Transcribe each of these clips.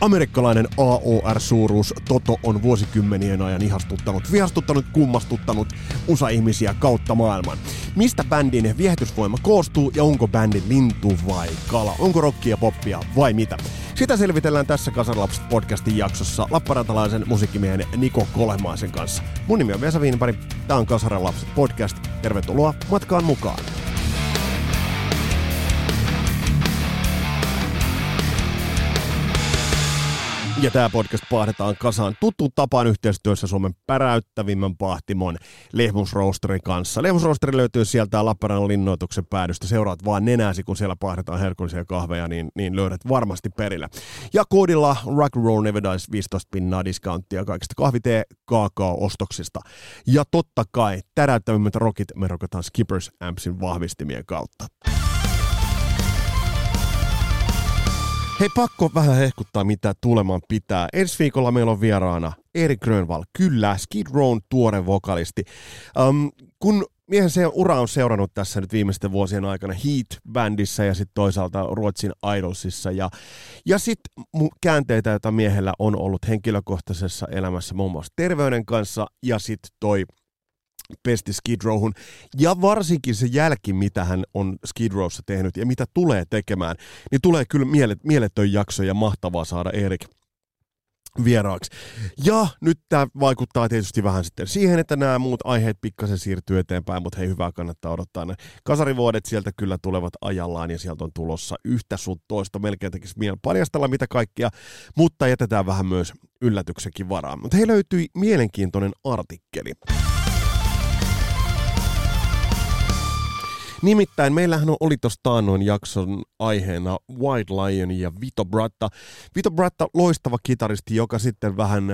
Amerikkalainen AOR-suuruus Toto on vuosikymmenien ajan ihastuttanut, vihastuttanut, kummastuttanut USA-ihmisiä kautta maailman. Mistä bändin viehätysvoima koostuu ja onko bändi lintu vai kala? Onko rockia, poppia vai mitä? Sitä selvitellään tässä Kasarlapset podcastin jaksossa lapparantalaisen musiikkimiehen Niko Kolemaisen kanssa. Mun nimi on Vesa Viinipari, tää on Kasarlapset podcast. Tervetuloa matkaan mukaan. Ja tämä podcast pahdetaan kasaan tuttu tapaan yhteistyössä Suomen päräyttävimmän pahtimon Lehmusroosterin kanssa. Lehmusroosteri löytyy sieltä Lappeenrannan linnoituksen päädystä. Seuraat vaan nenäsi, kun siellä pahdetaan herkullisia kahveja, niin, niin löydät varmasti perillä. Ja koodilla Rock Roll Nevadice 15 pinnaa discounttia kaikista kahvitee kakao-ostoksista. Ja totta kai täräyttävimmät rokit me rokataan Skippers Ampsin vahvistimien kautta. Hei, pakko vähän hehkuttaa, mitä tuleman pitää. Ensi viikolla meillä on vieraana Erik Grönvall, kyllä, Skid Rown tuore vokalisti. Um, kun miehen se ura on seurannut tässä nyt viimeisten vuosien aikana Heat-bändissä ja sitten toisaalta Ruotsin Idolsissa. Ja, ja sitten käänteitä, joita miehellä on ollut henkilökohtaisessa elämässä muun muassa terveyden kanssa ja sitten toi pesti Skid Rowhun. Ja varsinkin se jälki, mitä hän on Skid Rowssa tehnyt ja mitä tulee tekemään, niin tulee kyllä mielet, mieletön jakso ja mahtavaa saada Erik vieraaksi. Ja nyt tämä vaikuttaa tietysti vähän sitten siihen, että nämä muut aiheet pikkasen siirtyy eteenpäin, mutta hei, hyvää kannattaa odottaa. Ne kasarivuodet sieltä kyllä tulevat ajallaan ja sieltä on tulossa yhtä sun toista. Melkein tekisi mielen paljastella mitä kaikkia, mutta jätetään vähän myös yllätyksenkin varaan. Mutta hei löytyi mielenkiintoinen artikkeli. Nimittäin meillähän oli tuossa taannoin jakson aiheena White Lion ja Vito Bratta. Vito Bratta, loistava kitaristi, joka sitten vähän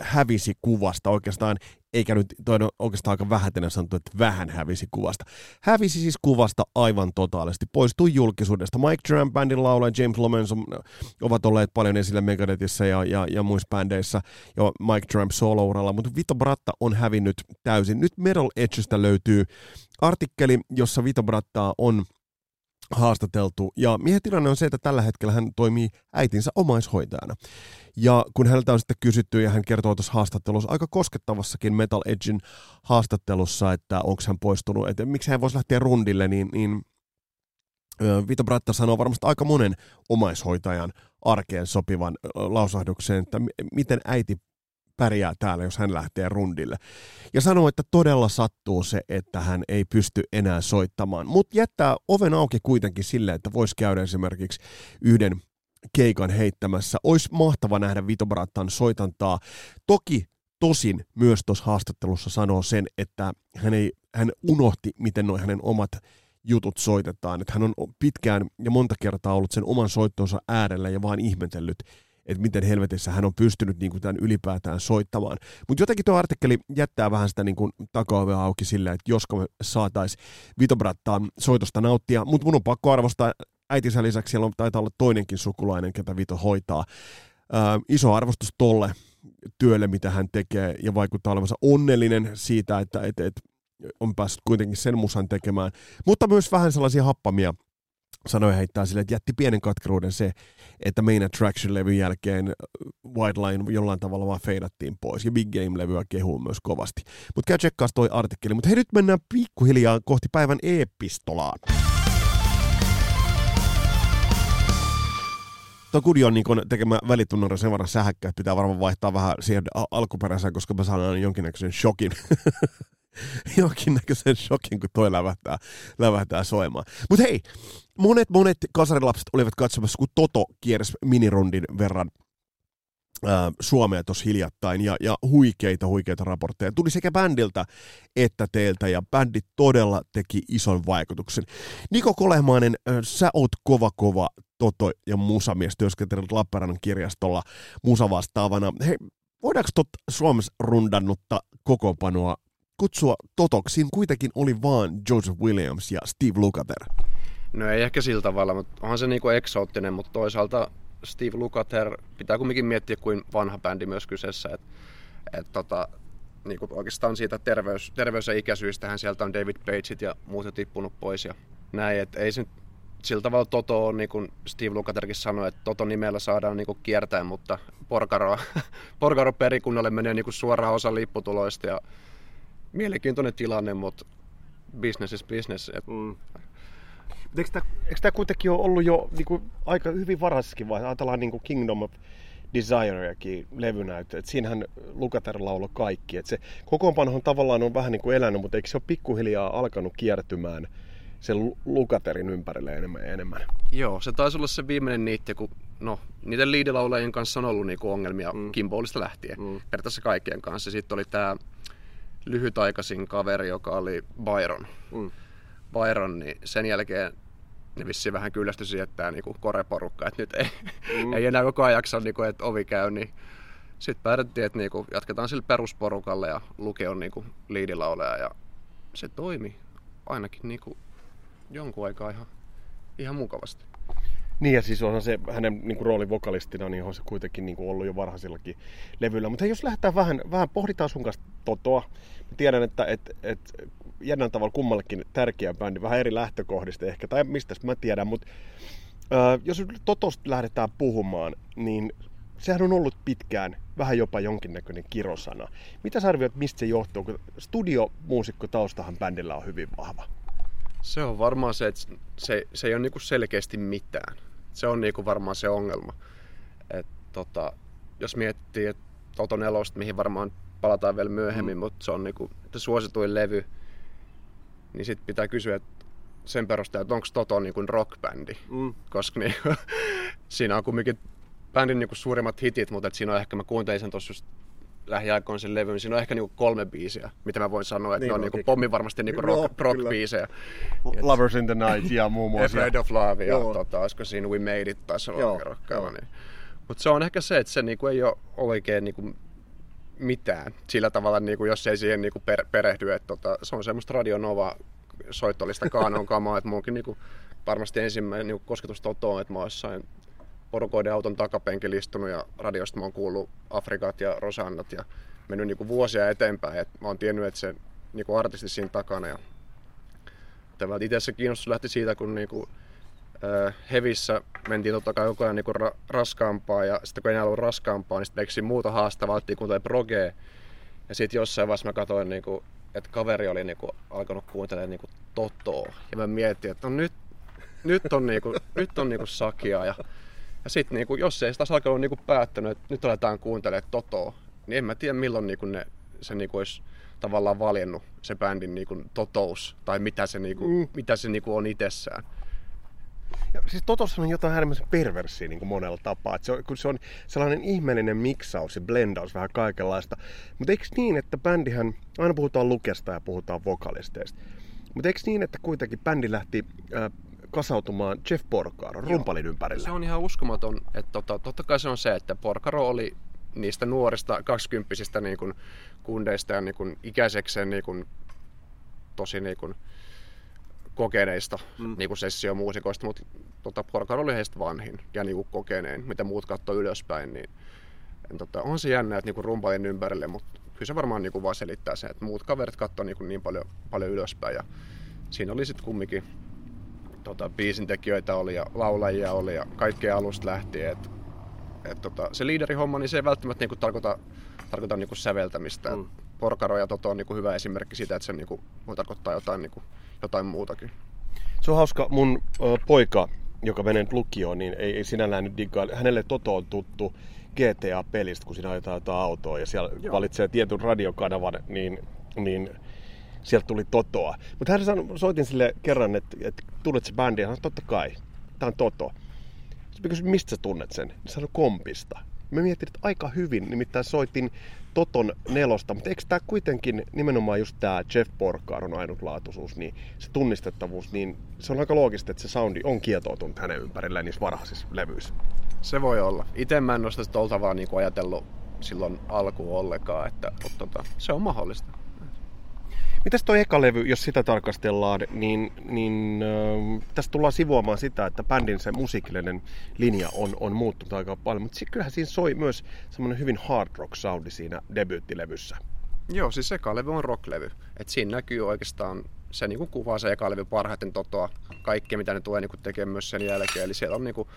hävisi kuvasta oikeastaan, eikä nyt toi oikeastaan aika vähätenen sanottu, että vähän hävisi kuvasta. Hävisi siis kuvasta aivan totaalisesti, poistui julkisuudesta. Mike Duran bändin laulaja James Lomenson ovat olleet paljon esillä Megadethissa ja, ja, ja muissa bändeissä ja Mike Duran solo mutta Vito Bratta on hävinnyt täysin. Nyt Metal Edgestä löytyy artikkeli, jossa Vito Brattaa on haastateltu. Ja miehen tilanne on se, että tällä hetkellä hän toimii äitinsä omaishoitajana. Ja kun häneltä on sitten kysytty, ja hän kertoo tuossa haastattelussa, aika koskettavassakin Metal Edgein haastattelussa, että onko hän poistunut, että miksi hän voisi lähteä rundille, niin, niin Vito Bratta sanoo varmasti aika monen omaishoitajan arkeen sopivan lausahduksen, että miten äiti pärjää täällä, jos hän lähtee rundille. Ja sanoo, että todella sattuu se, että hän ei pysty enää soittamaan, mutta jättää oven auki kuitenkin sille, että voisi käydä esimerkiksi yhden keikan heittämässä. Olisi mahtava nähdä Vito Brattan soitantaa. Toki tosin myös tuossa haastattelussa sanoo sen, että hän, ei, hän unohti, miten noin hänen omat jutut soitetaan. Että hän on pitkään ja monta kertaa ollut sen oman soittonsa äärellä ja vaan ihmetellyt, että miten helvetissä hän on pystynyt niin kuin tämän ylipäätään soittamaan. Mutta jotenkin tuo artikkeli jättää vähän sitä niin kuin takaovea auki silleen, että josko me saatais Vito Brattaan soitosta nauttia, mutta mun on pakko arvostaa äitinsä lisäksi siellä on, taitaa olla toinenkin sukulainen, ketä Vito hoitaa. Ää, iso arvostus tolle työlle, mitä hän tekee, ja vaikuttaa olevansa onnellinen siitä, että et, et on päässyt kuitenkin sen musan tekemään, mutta myös vähän sellaisia happamia sanoja heittää sille, että jätti pienen katkeruuden se, että Main Attraction-levyn jälkeen White Line jollain tavalla vaan feidattiin pois, ja Big Game-levyä kehuu myös kovasti. Mutta käy tsekkaa toi artikkeli, mutta hei nyt mennään pikkuhiljaa kohti päivän e-pistolaan. Tuo Kudion niin tekemä välitunnari sen verran sähäkkä, että pitää varmaan vaihtaa vähän siihen alkuperäiseen, koska mä saan jonkinnäköisen shokin. jonkinnäköisen shokin, kun toi lävähtää, lävähtää soimaan. Mutta hei, monet monet kasarilapset olivat katsomassa, kun Toto kiersi minirundin verran Suomea tuossa hiljattain ja, ja huikeita, huikeita raportteja. Tuli sekä bändiltä että teiltä ja bändi todella teki ison vaikutuksen. Niko Kolehmainen, sä oot kova kova Toto ja musamies, työskentelet Lappeenrannan kirjastolla musavastaavana. Hei, voidaanko tot Suomessa rundannutta kokoonpanoa kutsua Totoksiin kuitenkin oli vaan Joseph Williams ja Steve Lukather? No ei ehkä sillä tavalla, mutta onhan se niinku eksoottinen, mutta toisaalta Steve Lukather pitää kumminkin miettiä kuin vanha bändi myös kyseessä. Et, et tota, niinku oikeastaan siitä terveys, terveys- ja ikäsyistähän sieltä on David Pageit ja muut jo tippunut pois ja näin. Et ei se sillä tavalla Toto on, niin kuin Steve Lukatherkin sanoi, että Toto nimellä saadaan niin kuin kiertää, mutta Porkaro, Porkaro perikunnalle menee niin kuin suoraan osa lipputuloista ja mielenkiintoinen tilanne, mutta business is business. Et... Mm. Eikö tämä, eikö tämä kuitenkin ole ollut jo niin kuin, aika hyvin varhaisessakin vaiheessa? Ajatellaan niin kuin Kingdom of Desireakin levynäyttö, että siinähän Lukather lauloi kaikki. Että se kokoonpanohan tavallaan on vähän niin kuin elänyt, mutta eikö se ole pikkuhiljaa alkanut kiertymään sen Lukaterin ympärille enemmän ja enemmän? Joo, se taisi olla se viimeinen niitti, kun no, niiden liidilaulajien kanssa on ollut niinku ongelmia mm. Kimbolista lähtien, mm. periaatteessa kaikkien kanssa. Sitten oli tämä lyhytaikaisin kaveri, joka oli Byron. Mm. Byron, niin sen jälkeen ne vissiin vähän kyllästyi siihen, että tämä niinku koreporukka, että nyt ei, mm. ei enää koko ajan jaksa, niinku, että ovi käy, niin sitten päätettiin, että niinku, jatketaan sille perusporukalle ja Luke on niinku liidilauleja ja se toimi ainakin niinku jonkun aikaa ihan, ihan mukavasti. Niin ja siis onhan se hänen niin rooli vokalistina, niin on se kuitenkin niin ollut jo varhaisillakin levyillä. Mutta jos lähdetään vähän, vähän pohditaan sun kanssa Totoa. Mä tiedän, että et, et, jännän tavalla kummallekin tärkeä bändi, vähän eri lähtökohdista ehkä, tai mistä mä tiedän, mutta äh, jos Totosta lähdetään puhumaan, niin sehän on ollut pitkään vähän jopa jonkinnäköinen kirosana. Mitä sä arvioit, mistä se johtuu, kun studiomuusikko taustahan bändillä on hyvin vahva? Se on varmaan se, että se, se ei ole niinku selkeästi mitään. Se on niinku varmaan se ongelma. Et, tota, jos miettii, että Toto Nelosta, mihin varmaan palataan vielä myöhemmin, mm. mutta se on niinku, että suosituin levy, niin sitten pitää kysyä että sen perusteella, että onko Toto niinku rockbändi. Mm. Koska niinku, siinä on kumminkin bändin niinku suurimmat hitit, mutta siinä on ehkä, mä kuuntelin sen tuossa lähiaikoin sen levy, niin siinä on ehkä niinku kolme biisiä, mitä mä voin sanoa, että niin, ne on niinku pommin varmasti niinku rock, rock biisejä. Lovers in the Night ja muun muassa. Afraid of Love ja tota, olisiko siinä We Made It taisi olla rokkaava. Niin. Mutta se on ehkä se, että se niinku ei ole oikein niinku mitään sillä tavalla, niinku, jos ei siihen niinku per, perehdy. Että tota, se on semmoista Radio Nova soittolista kaanon kamaa, että munkin niinku, varmasti ensimmäinen niinku, kosketus Totoon, että mä jossain porukoiden auton takapenkillä istunut ja radiosta mä oon kuullut Afrikat ja Rosannat ja mennyt niinku vuosia eteenpäin. Et mä oon tiennyt, että se niinku artisti siinä takana. Ja itse se kiinnostus lähti siitä, kun niinku, äh, Hevissä mentiin totta kai koko ajan niinku ra- raskaampaa ja sitten kun enää ollut raskaampaa, niin sitten muuta haastavaa, että kuuntelee progea. Ja sitten jossain vaiheessa mä katsoin, niinku, että kaveri oli niinku alkanut kuuntelemaan niinku Totoa. Ja mä mietin, että no nyt, nyt on, niinku, nyt on niinku sakia. Ja ja sitten niinku, jos ei sitä alkanut niinku päättänyt, että nyt aletaan kuuntelemaan Totoa, niin en mä tiedä milloin niinku ne, se niinku olisi tavallaan valjennut se bändin niinku totous tai mitä se, niinku, mm. mitä se niinku on itsessään. Ja siis Totossa on jotain äärimmäisen perversiä niin kuin monella tapaa. Se, on, kun se on sellainen ihmeellinen miksaus ja blendaus vähän kaikenlaista. Mutta eikö niin, että bändihän, aina puhutaan lukesta ja puhutaan vokalisteista. Mutta eikö niin, että kuitenkin bändi lähti äh, kasautumaan Jeff Porcaro rumpalin ympärillä. Se on ihan uskomaton. Että tota, totta kai se on se, että Porcaro oli niistä nuorista kaksikymppisistä niin kuin, kundeista ja niin kuin, ikäisekseen niin kuin, tosi niin kuin, kokeneista mm. niin kuin sessiomuusikoista, mutta tota, Porcaro oli heistä vanhin ja niin kuin, kokeneen, mitä muut katsoo ylöspäin, niin tota, on se jännä, että niin kuin, rumpalin ympärille, mutta kyllä se varmaan niin kuin, vaan selittää se, että muut kaverit katsoo niin, kuin, niin paljon, paljon ylöspäin ja siinä oli sitten kumminkin tota, biisintekijöitä oli ja laulajia oli ja kaikkea alusta lähtien. Et, et, tota, se liiderihomma, niin se ei välttämättä niinku tarkoita, tarkoita niinku säveltämistä. Mm. Porkaro ja Toto on niinku hyvä esimerkki siitä, että se niinku voi tarkoittaa jotain, niinku, jotain muutakin. Se on hauska. Mun ö, poika, joka menee nyt lukioon, niin ei, ei sinällään nyt diggaa. Hänelle Toto on tuttu GTA-pelistä, kun siinä ajetaan jotain autoa ja siellä Joo. valitsee tietyn radiokanavan, niin, niin sieltä tuli Totoa. Mutta hän sanoi, soitin sille kerran, että, että tunnet se bändi, hän totta kai, tämä on Toto. Sitten kysyin, mistä sä tunnet sen? Hän sanoi kompista. Mä mietin, että aika hyvin, nimittäin soitin Toton nelosta, mutta eikö tämä kuitenkin nimenomaan just tämä Jeff Porcaron ainutlaatuisuus, niin se tunnistettavuus, niin se on aika loogista, että se soundi on kietoutunut hänen ympärilleen niissä varhaisissa levyissä. Se voi olla. Itse mä en ole sitä tavalla niin ajatellut silloin alkuun ollenkaan, että, mutta, tota, se on mahdollista. Mitäs toi eka levy, jos sitä tarkastellaan, niin, niin äh, tästä tullaan sivuamaan sitä, että bändin se musiikillinen linja on, on muuttunut aika paljon, mutta kyllähän siinä soi myös semmoinen hyvin hard rock soundi siinä debyyttilevyssä. Joo, siis eka levy on rocklevy. Et siinä näkyy oikeastaan, se niinku kuvaa se eka levy parhaiten totoa, kaikki mitä ne tulee niinku tekemään myös sen jälkeen. Eli siellä on niinku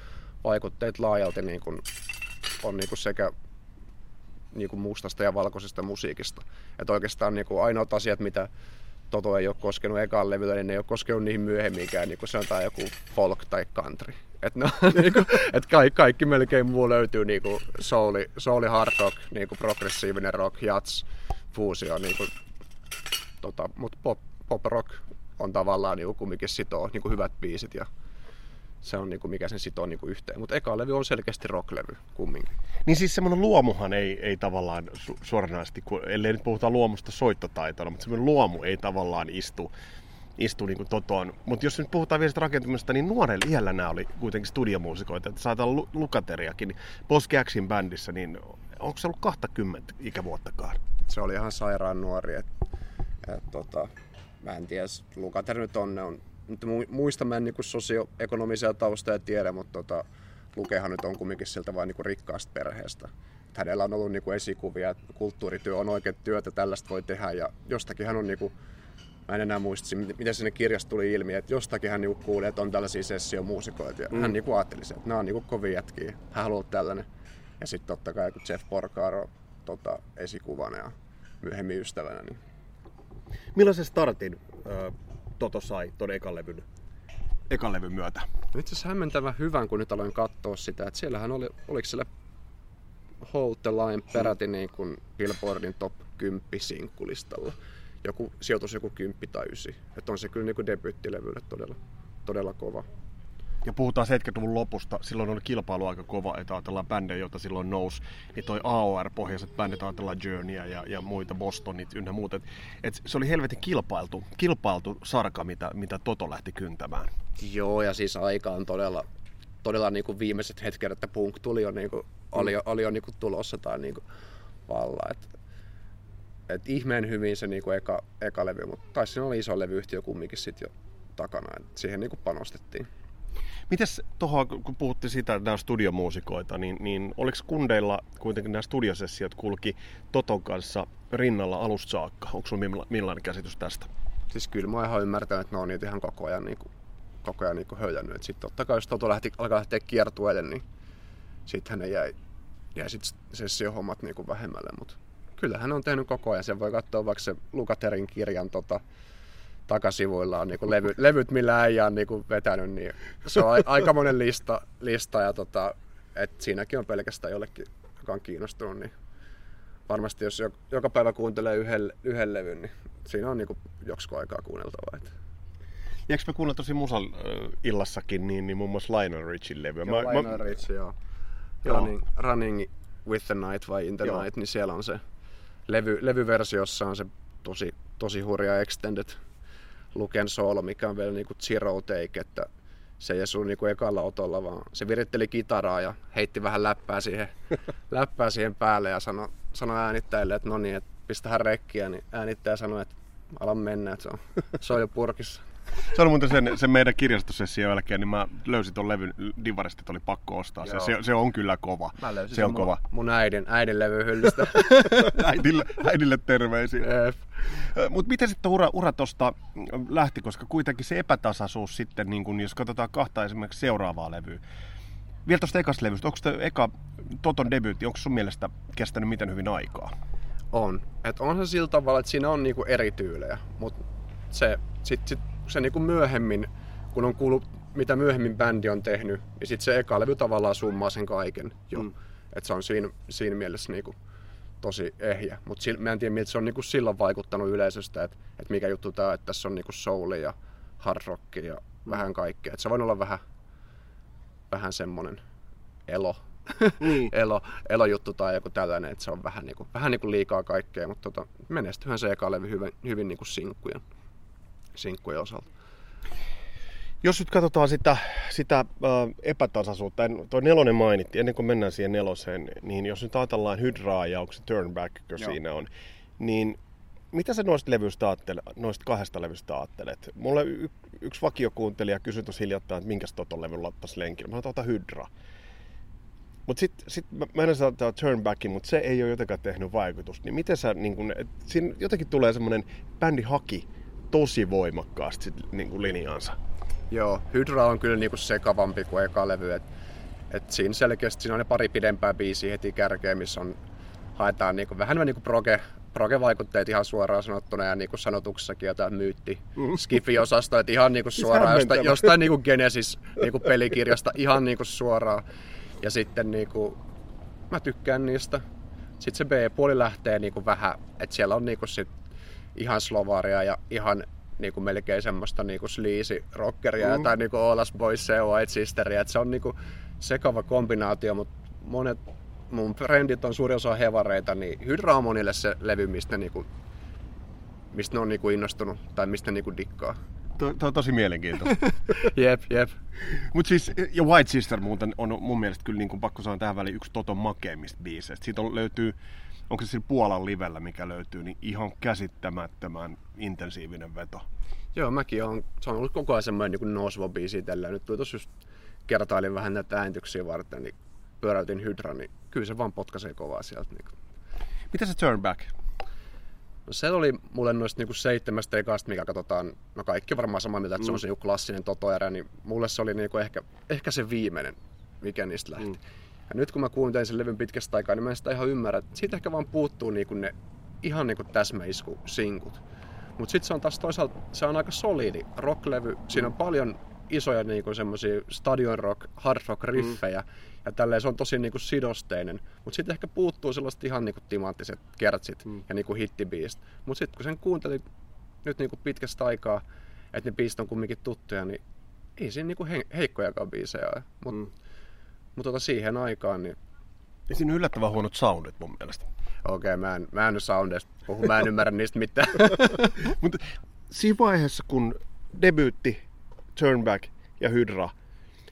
vaikutteet laajalti niinku, on niinku sekä niinku mustasta ja valkoisesta musiikista. Et oikeastaan niinku ainoat asiat, mitä Toto ei ole koskenut ekaan levyllä, niin ne ei ole koskenut niihin myöhemminkään, niin kuin sanotaan joku folk tai country. Et no, niinku, et kaikki, kaikki melkein muu löytyy niinku souli, souli hard rock, niinku progressiivinen rock, jats, fuusio, niinku, tota, mutta pop, pop rock on tavallaan niinku kumminkin sitoo niinku hyvät biisit ja se on niinku, mikä sen sitoo niinku yhteen. Mutta eka levy on selkeästi rocklevy kumminkin. Niin siis semmoinen luomuhan ei, ei tavallaan su- suoranaisesti, kun, ellei nyt puhuta luomusta soittotaitona, mutta semmoinen luomu ei tavallaan istu, istu niin totoon. Mutta jos nyt puhutaan vielä rakentumista, niin nuorella iällä nämä oli kuitenkin studiomuusikoita. Että saattaa olla Lukateriakin. Niin Poski Xin bändissä, niin onko se ollut 20 ikävuottakaan? Se oli ihan sairaan nuori. Et, et, tota, mä en tiedä, Lukateri nyt on, ne on mutta muista mä en niin sosioekonomisia taustoja tiedä, mutta tota, Lukehan nyt on kumminkin siltä vain niin rikkaasta perheestä. Että hänellä on ollut niin kuin esikuvia, että kulttuurityö on oikein työtä, tällaista voi tehdä ja jostakin hän on niin kuin, mä en enää muista, miten sinne kirjasta tuli ilmi, että jostakin hän niinku kuuli, että on tällaisia sessiomuusikoita. Ja mm. hän niinku ajatteli että nämä on niinku kovin jätkiä. Hän haluaa tällainen. Ja sitten totta kai, kun Jeff Porcaro tota, esikuvana ja myöhemmin ystävänä. Niin... Millaisen startin äh, Toto sai ton ekan levyn, ekan levyn myötä? Itse asiassa hämmentävän hyvän, kun nyt aloin katsoa sitä, että siellähän oli, oliko siellä Hold the Line peräti niin kuin Billboardin top 10 sinkkulistalla. Joku, sijoitus joku 10 tai 9. Että on se kyllä niin kuin debyyttilevylle todella, todella kova. Ja puhutaan 70-luvun lopusta, silloin oli kilpailu aika kova, että ajatellaan bändejä, joita silloin nousi, niin toi AOR-pohjaiset bändit, ajatellaan Journeyä ja, ja muita, Bostonit ynnä muut. Et, et se oli helvetin kilpailtu, kilpailtu sarka, mitä, mitä Toto lähti kyntämään. Joo, ja siis aika on todella, todella niin kuin viimeiset hetket, että punk tuli jo, niin kuin, oli, jo, oli jo niin kuin tulossa tai niin kuin valla. Et, et ihmeen hyvin se niin kuin eka, eka levy, mutta taisi siinä oli iso levyyhtiö kumminkin sitten jo takana, että siihen niin kuin panostettiin. Mites tuohon, kun puhuttiin siitä, että nämä studiomuusikoita, niin, niin oliko kundeilla kuitenkin nämä studiosessiot kulki Toton kanssa rinnalla alusta saakka? Onko sinulla millainen käsitys tästä? Siis kyllä mä oon ihan ymmärtänyt, että ne on niitä ihan koko ajan, niin kuin, koko ajan niin kuin höljännyt. Sitten totta kai jos Toto lähti, alkaa lähteä kiertueelle, niin sittenhän ne jäi, jäi sit sessiohommat niin kuin vähemmälle. Mutta kyllähän on tehnyt koko ajan. Sen voi katsoa vaikka se Lukaterin kirjan tota, takasivuilla on niinku levy, levyt, millä äijä on niinku vetänyt, niin se on aika monen lista, lista ja tota, et siinäkin on pelkästään jollekin, joka on kiinnostunut, niin varmasti jos joka päivä kuuntelee yhden, yhden levyn, niin siinä on niinku joksko aikaa kuunneltavaa. Et. Ja eikö me kuunnella tosi musan illassakin, niin, niin muun muassa Lionel Richin levyä? Joo, mä, Lionel mä... Rich, joo. joo. Running, running with the Night vai In the joo. Night, niin siellä on se levy, levyversiossa on se tosi, tosi hurja extended Luken soolo, mikä on vielä niinku zero take, että se ei asu niinku ekalla otolla, vaan se viritteli kitaraa ja heitti vähän läppää siihen, läppää siihen päälle ja sanoi sano äänittäjille, että no niin, että pistähän rekkiä, niin äänittäjä sanoi, että ala mennä, että se on, se on jo purkissa. Se oli muuten sen, sen meidän kirjastosession jälkeen, niin mä löysin ton levyn divarista, että oli pakko ostaa. Se, se, se, on kyllä kova. Mä löysin se on mun, kova. mun äidin, äidin levyhyllystä. äidille, äidille terveisiä. Mutta miten sitten ura, ura tuosta lähti, koska kuitenkin se epätasaisuus sitten, niin kun, jos katsotaan kahta esimerkiksi seuraavaa levyä, vielä tuosta ekasta levystä, onko se eka Toton debyytti, onko sun mielestä kestänyt miten hyvin aikaa? On. Et on se sillä tavalla, että siinä on niinku eri tyylejä, mutta se sit, sit se niin kuin myöhemmin, kun on kuullut, mitä myöhemmin bändi on tehnyt, niin sitten se eka levy tavallaan summaa sen kaiken jo. Mm. Että se on siinä, siinä mielessä niin kuin tosi ehjä. Mutta mä en tiedä, miltä se on niin kuin silloin vaikuttanut yleisöstä, että, että mikä juttu tämä, että tässä on niin kuin souli ja hard rock ja mm. vähän kaikkea. Että se voi olla vähän, vähän semmoinen elo, mm. elo, elojuttu tai joku tällainen, että se on vähän, niin kuin, vähän niin kuin liikaa kaikkea, mutta tota, menestyhän se eka levy hyvin, hyvin niin kuin sinkkujen sinkkujen osalta. Jos nyt katsotaan sitä, sitä äh, epätasaisuutta, tuo nelonen mainitti, ennen kuin mennään siihen neloseen, niin jos nyt ajatellaan hydraa ja onko se turnback, siinä on, niin mitä sä noista levyistä ajattelet, noista kahdesta levystä ajattelet? Mulle y- yksi vakiokuuntelija kysyi tuossa hiljattain, että minkä Toton levyn laittaisi lenkille. Mä sanoin, Hydra. Mutta sitten sit mä, mä en saa Turn Backin, mutta se ei ole jotenkaan tehnyt vaikutusta. Niin miten sä, niin kun, et, siinä jotenkin tulee semmoinen bändi haki tosi voimakkaasti sit, niin kuin linjaansa. Joo, Hydra on kyllä niinku sekavampi kuin eka levy. Et, et siinä selkeästi siinä on ne pari pidempää biisiä heti kärkeen, missä on, haetaan niinku, vähän niinku proge, proge-vaikutteet ihan suoraan sanottuna ja niinku sanotuksessakin jotain myytti mm. skifi-osasto, että ihan niinku siis suoraan jostain, jostain niinku Genesis niinku pelikirjasta ihan niinku suoraan. Ja sitten niinku, mä tykkään niistä. Sitten se B-puoli lähtee niinku vähän, että siellä on niinku sit ihan slovaria ja ihan niinku melkein semmoista niinku sleazy rockeria mm. tai niinku Olas Boys ja White Sisteria. Et se on niinku sekava kombinaatio, mutta monet mun frendit on suurin osa hevareita, niin Hydra on monille se levy, mistä, niinku, mistä ne on niinku innostunut tai mistä niinku dikkaa. Tuo on tosi mielenkiintoista. jep, jep. Mut siis, ja White Sister muuten on mun mielestä kyllä niin kuin pakko sanoa tähän väliin yksi Toton makeimmista biiseistä. Siitä on, löytyy, onko se sillä Puolan livellä, mikä löytyy, niin ihan käsittämättömän intensiivinen veto. Joo, mäkin on, se on ollut koko ajan semmoinen niin nouseva biisi tällä. Nyt tuli tossa just kertailin vähän näitä ääntyksiä varten, niin pyöräytin Hydra, niin kyllä se vaan potkaisee kovaa sieltä. Niin. Mitä se Turn Back? No se oli mulle noista niinku seitsemästä ekasta, mikä katsotaan, no kaikki varmaan samaa mieltä, että mm. se on se niinku klassinen totoerä, niin mulle se oli niinku ehkä, ehkä se viimeinen, mikä niistä lähti. Mm. Ja nyt kun mä kuuntelin sen levyn pitkästä aikaa, niin mä en sitä ihan ymmärrä, siitä ehkä vaan puuttuu niinku ne ihan niinku täsmäisku sinkut. Mutta sitten se on taas toisaalta, se on aika solidi rocklevy. Siinä on paljon isoja niinku semmoisia stadion rock, hard rock riffejä. Mm. Ja tälleen se on tosi niinku sidosteinen. Mutta sitten ehkä puuttuu sellaiset ihan niinku timanttiset kertsit mm. ja niinku hittibiist. Mutta sitten kun sen kuuntelin nyt niinku pitkästä aikaa, että ne biisit on kumminkin tuttuja, niin ei siinä niinku he- heikkojakaan biisejä ole. Mutta mm. Mut tota siihen aikaan, niin ja siinä on yllättävän huonot soundit mun mielestä. Okei, okay, mä en, mä en soundeista puhu, mä en ymmärrä niistä mitään. Mutta siinä vaiheessa, kun debyytti, Turnback ja Hydra,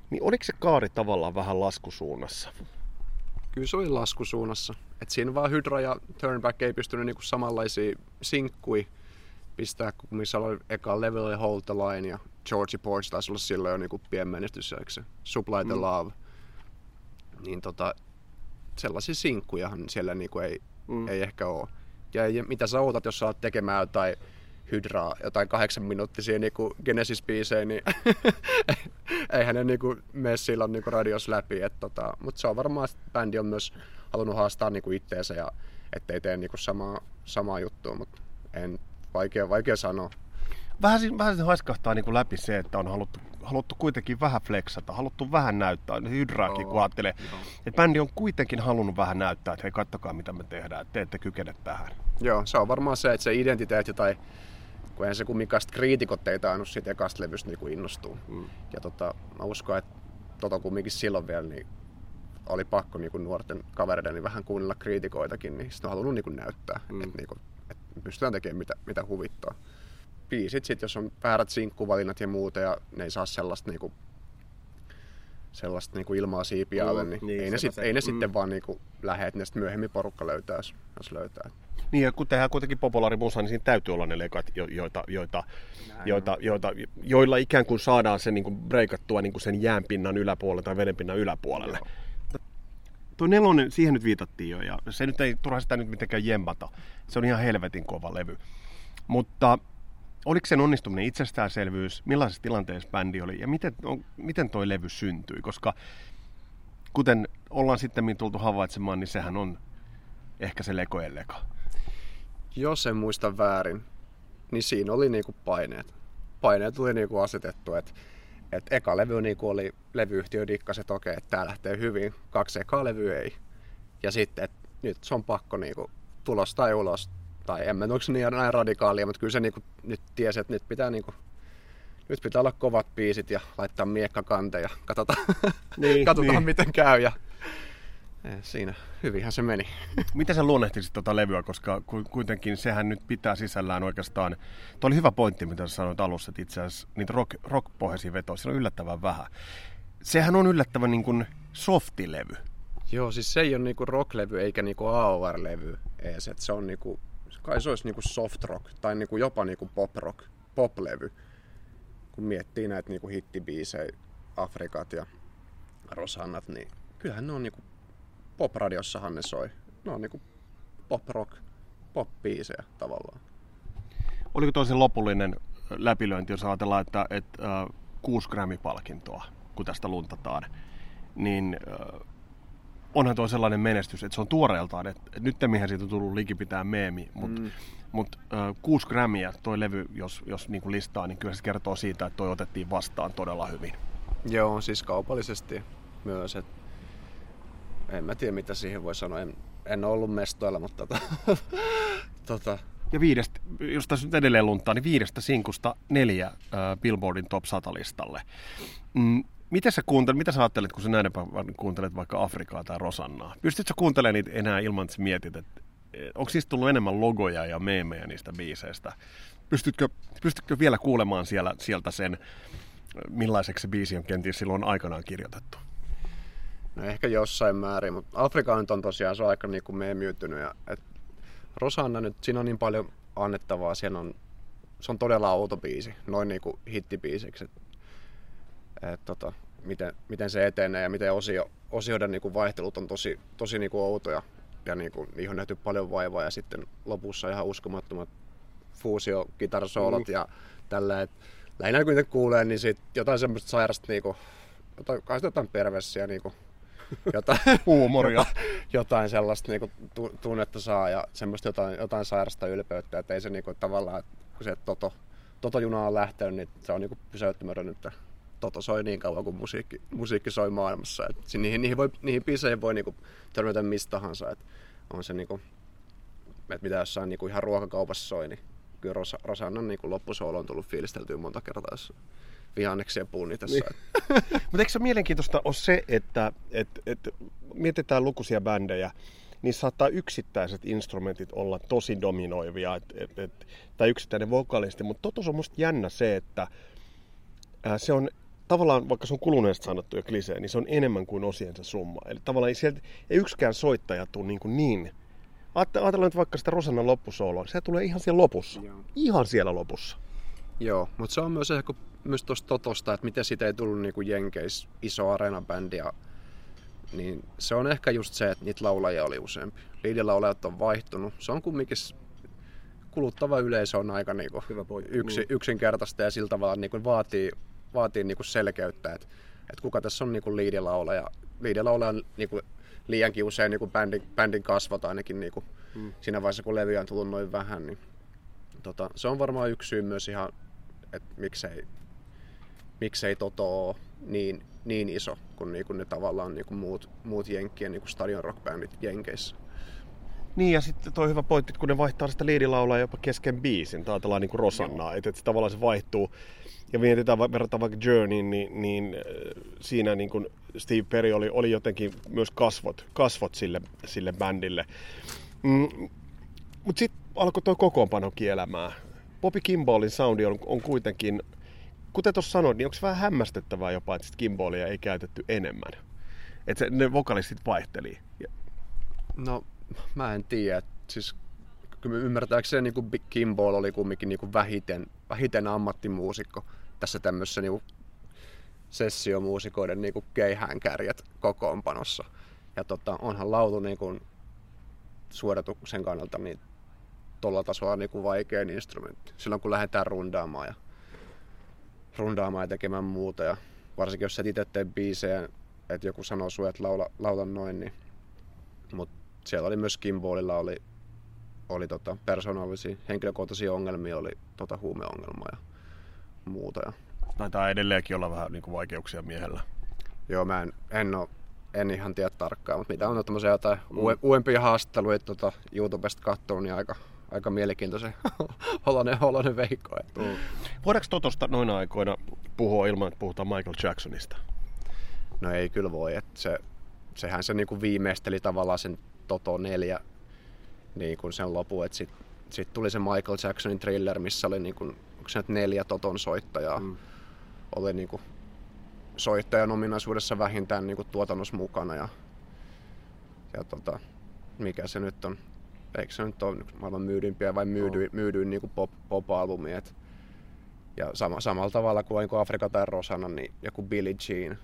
niin oliko se kaari tavallaan vähän laskusuunnassa? Kyllä se oli laskusuunnassa. Et siinä vaan Hydra ja Turnback ei pystynyt niinku samanlaisia sinkkui pistää, kun missä oli eka Level ja Hold the Line ja Georgie Ports taisi olla silloin jo niinku pienmenestys, eikö se? Supply the mm. Love. Niin tota, sellaisia sinkkujahan siellä niinku ei, mm. ei ehkä ole. Ja, ja mitä sä ootat, jos sä oot tekemään jotain hydraa, jotain kahdeksan minuuttisia niinku Genesis-biisejä, niin eihän ne niinku mene silloin niinku radios läpi. Et tota, Mutta se on varmaan, että bändi on myös halunnut haastaa niinku itteensä ja ettei tee niinku samaa, samaa juttua, mutta en, vaikea, vaikea sanoa. Vähän, vähän haiskahtaa niin kuin läpi se, että on haluttu, haluttu kuitenkin vähän flexata, haluttu vähän näyttää, Hydraakin kun ajattelee, että bändi on kuitenkin halunnut vähän näyttää, että hei kattokaa mitä me tehdään, että te ette kykene tähän. Joo, se on varmaan se, että se identiteetti tai kun eihän se kumminkaan kriitikot ei tainnut siitä ekasta levystä niin innostua. Mm. Ja tota, mä uskon, että tota kumminkin silloin vielä niin oli pakko niin kuin nuorten kavereiden niin vähän kuunnella kriitikoitakin, niin sitten on halunnut niin kuin näyttää, mm. että, niin kuin, että pystytään tekemään mitä, mitä huvittaa. Biisit sitten, jos on väärät sinkkuvalinnat ja muuta, ja ne ei saa sellaista, niin kuin, sellaista niin kuin ilmaa siipiä alle, niin, niin ei, ne, sit, ei ne mm. sitten vaan niin kuin lähde, että ne sitten myöhemmin porukka löytää, jos löytää. Niin, ja kun tehdään kuitenkin populaarimusa, niin siinä täytyy olla ne lekat, joita, joita, joita, joita, joilla ikään kuin saadaan se niin kuin breikattua niin kuin sen jäänpinnan yläpuolelle tai vedenpinnan yläpuolelle. Joo. Tuo nelonen, siihen nyt viitattiin jo, ja se nyt ei turha sitä nyt mitenkään jempata. Se on ihan helvetin kova levy. Mutta oliko sen onnistuminen itsestäänselvyys, millaisessa tilanteessa bändi oli, ja miten, on, miten toi levy syntyi? Koska kuten ollaan sitten tultu havaitsemaan, niin sehän on ehkä se lekojen leka jos en muista väärin, niin siinä oli niinku paineet. Paineet oli niinku asetettu, että et eka levy niinku oli levyyhtiö dikkas, että okei, että tää lähtee hyvin, kaksi ekaa levyä ei. Ja sitten, että nyt se on pakko niinku tulos tai ulos. Tai en mä onko se niin näin radikaalia, mutta kyllä se niinku nyt tiesi, että nyt pitää niinku nyt pitää olla kovat biisit ja laittaa miekka kante ja katsotaan, niin, katsotaan niin. miten käy. Ja siinä hyvinhän se meni. Miten sä luonnehtisit tuota levyä, koska kuitenkin sehän nyt pitää sisällään oikeastaan, tuo oli hyvä pointti, mitä sä sanoit alussa, että itse asiassa niitä rock, rock-pohjaisia vetoja, on yllättävän vähän. Sehän on yllättävän niin kuin softilevy. Joo, siis se ei ole niinku rocklevy eikä niinku AOR-levy ees, että se on niinku kai se olisi niinku soft rock tai niinku jopa niinku pop rock, pop-levy. Kun miettii näitä niinku hittibiisejä, Afrikat ja Rosannat, niin kyllähän ne on niinku pop-radiossahan ne soi. Ne on niinku pop rock, pop-biisejä tavallaan. Oliko toisen lopullinen läpilöinti, jos ajatellaan, että, että äh, 6 Grammy-palkintoa, kun tästä luntataan, niin äh, onhan tuo sellainen menestys, että se on tuoreeltaan, että, että nyt mihin siitä on tullut likipitää meemi, mutta mm. mut, äh, 6 Grammyä toi levy, jos, jos niin kuin listaa, niin kyllä se kertoo siitä, että toi otettiin vastaan todella hyvin. Joo, siis kaupallisesti myös. Et en mä tiedä, mitä siihen voi sanoa. En, en ole ollut mestoilla, mutta tota, tota, Ja viidestä, jos tässä nyt edelleen luntaa, niin viidestä sinkusta neljä äh, Billboardin Top 100-listalle. Mm, mitä sä, kuuntelet, mitä sä ajattelet, kun sä päivän kuuntelet vaikka Afrikaa tai Rosannaa? Pystytkö kuuntelemaan niitä enää ilman, että mietit, että eh, onko niistä tullut enemmän logoja ja meemejä niistä biiseistä? Pystytkö, pystytkö vielä kuulemaan siellä, sieltä sen, millaiseksi se biisi on kenties silloin aikanaan kirjoitettu? no ehkä jossain määrin, mutta Afrika nyt on tosiaan se on aika niin kuin meemiytynyt. Ja, et Rosanna nyt, siinä on niin paljon annettavaa, on, se on todella outo biisi, noin niin kuin hittibiisiksi. Et, tota, miten, miten, se etenee ja miten osio, osioiden niin kuin vaihtelut on tosi, tosi niin kuin outoja ja niin kuin, niihin on nähty paljon vaivaa ja sitten lopussa ihan uskomattomat fuusio mm. ja tällä, et lähinnä kun niitä kuulee, niin sit jotain semmoista sairasta niinku, jotain, kai jotain perversiä niinku, jotain, Huumoria. jotain sellaista niinku, tu- tunnetta saa ja semmoista jotain, jotain sairasta ylpeyttä, että ei se niinku, tavallaan, että kun se Toto, Toto-juna on lähtenyt, niin se on niinku pysäyttämätön, että Toto soi niin kauan kuin musiikki, musiikki soi maailmassa. Et niihin, niihin, voi, niihin biiseihin voi niinku törmätä mistä tahansa. Et on se niinku, että mitä jossain niinku ihan ruokakaupassa soi, niin kyllä Rosa, Rosannan niinku loppusoolo on tullut fiilisteltyä monta kertaa tässä vihanneksia punni tässä. Niin. Mutta eikö se mielenkiintoista ole se, että et, et, mietitään lukuisia bändejä, niin saattaa yksittäiset instrumentit olla tosi dominoivia, et, et, et, tai yksittäinen vokalisti, mutta totuus on musta jännä se, että ää, se on tavallaan, vaikka se on kuluneesta sanottu ja klisee, niin se on enemmän kuin osiensa summa. Eli tavallaan ei, sieltä, ei yksikään soittaja tule niin, kuin niin Ajatellaan nyt vaikka sitä Rosannan loppusooloa, se tulee ihan siellä lopussa. Joo. Ihan siellä lopussa. Joo, mutta se on myös ehkä myös tuosta Totosta, että miten siitä ei tullut niinku Jenkeis iso areenabändi. Ja, niin se on ehkä just se, että niitä laulajia oli useampi. Liidilaulajat on vaihtunut. Se on kumminkin kuluttava yleisö on aika niinku Hyvä pointti. yksi, yksinkertaista ja sillä tavalla niinku vaatii, vaatii niinku selkeyttä, että et kuka tässä on niinku liidilaulaja. Liidilaulaja on niinku liiankin usein niinku bändin, bändin kasvot ainakin niinku Mm. siinä vaiheessa, kun levyjä on tullut noin vähän. Niin, tota, se on varmaan yksi syy myös ihan, että miksei, miksei Toto ole niin, niin iso kuin, niinku ne tavallaan niinku muut, muut jenkkien niinku stadion rockbändit Jenkeissä. Niin, ja sitten toi hyvä pointti, kun ne vaihtaa sitä liidilaulaa jopa kesken biisin, tai ajatellaan niin kuin Rosannaa, että, että se tavallaan se vaihtuu. Ja mietitään, verrataan vaikka Journeyin, niin, niin äh, siinä niin kuin Steve Perry oli, oli jotenkin myös kasvot, kasvot sille, sille bändille. Mm, Mutta sitten alkoi tuo kokoonpano kielämään. Bobby Kimballin soundi on, on kuitenkin, kuten tuossa sanoit, niin onko se vähän hämmästyttävää jopa, että Kimballia ei käytetty enemmän? Että ne vokalistit vaihteli. No, mä en tiedä. Siis, kyllä ymmärtääkseni niin kuin Kimball oli kumminkin niin kuin vähiten, vähiten ammattimuusikko tässä tämmöisessä niin sessiomuusikoiden niin kuin keihäänkärjet kokoonpanossa. Ja tota, onhan laulu niin kuin suorituksen kannalta niin tuolla tasolla niin kuin vaikein instrumentti. Silloin kun lähdetään rundaamaan ja, rundaamaan ja tekemään muuta. Ja varsinkin jos sä itse tee biisejä, että joku sanoo sulle, että laula, laula noin, niin mutta siellä oli myös Kimballilla oli, oli tota persoonallisia, henkilökohtaisia ongelmia, oli tota huumeongelmaa ja muuta. Ja, taitaa edelleenkin olla vähän niin kuin vaikeuksia miehellä. joo, mä en, en, oo, en ihan tiedä tarkkaan, mutta mitä on tämmöisiä jotain mm. uudempia haastatteluja tuota YouTubesta katsonut, niin aika, aika mielenkiintoisen oloinen, oloinen veikko. Että. Mm. Voidaanko Totosta noina aikoina puhua ilman, että puhutaan Michael Jacksonista? No ei kyllä voi, että se, sehän se niinku viimeisteli tavallaan sen Toto 4 niin kuin sen lopun, että sitten sit tuli se Michael Jacksonin thriller, missä oli niinku, onko se nyt neljä Toton soittajaa, mm. oli niinku soittajan ominaisuudessa vähintään niinku tuotannossa mukana ja, ja tota, mikä se nyt on, eikö se nyt ole maailman myydympiä vai myydyin, no. myydyin niin pop, pop-albumi. Et, ja sama, samalla tavalla kuin niin Afrika tai Rosana, niin joku Billie Jean.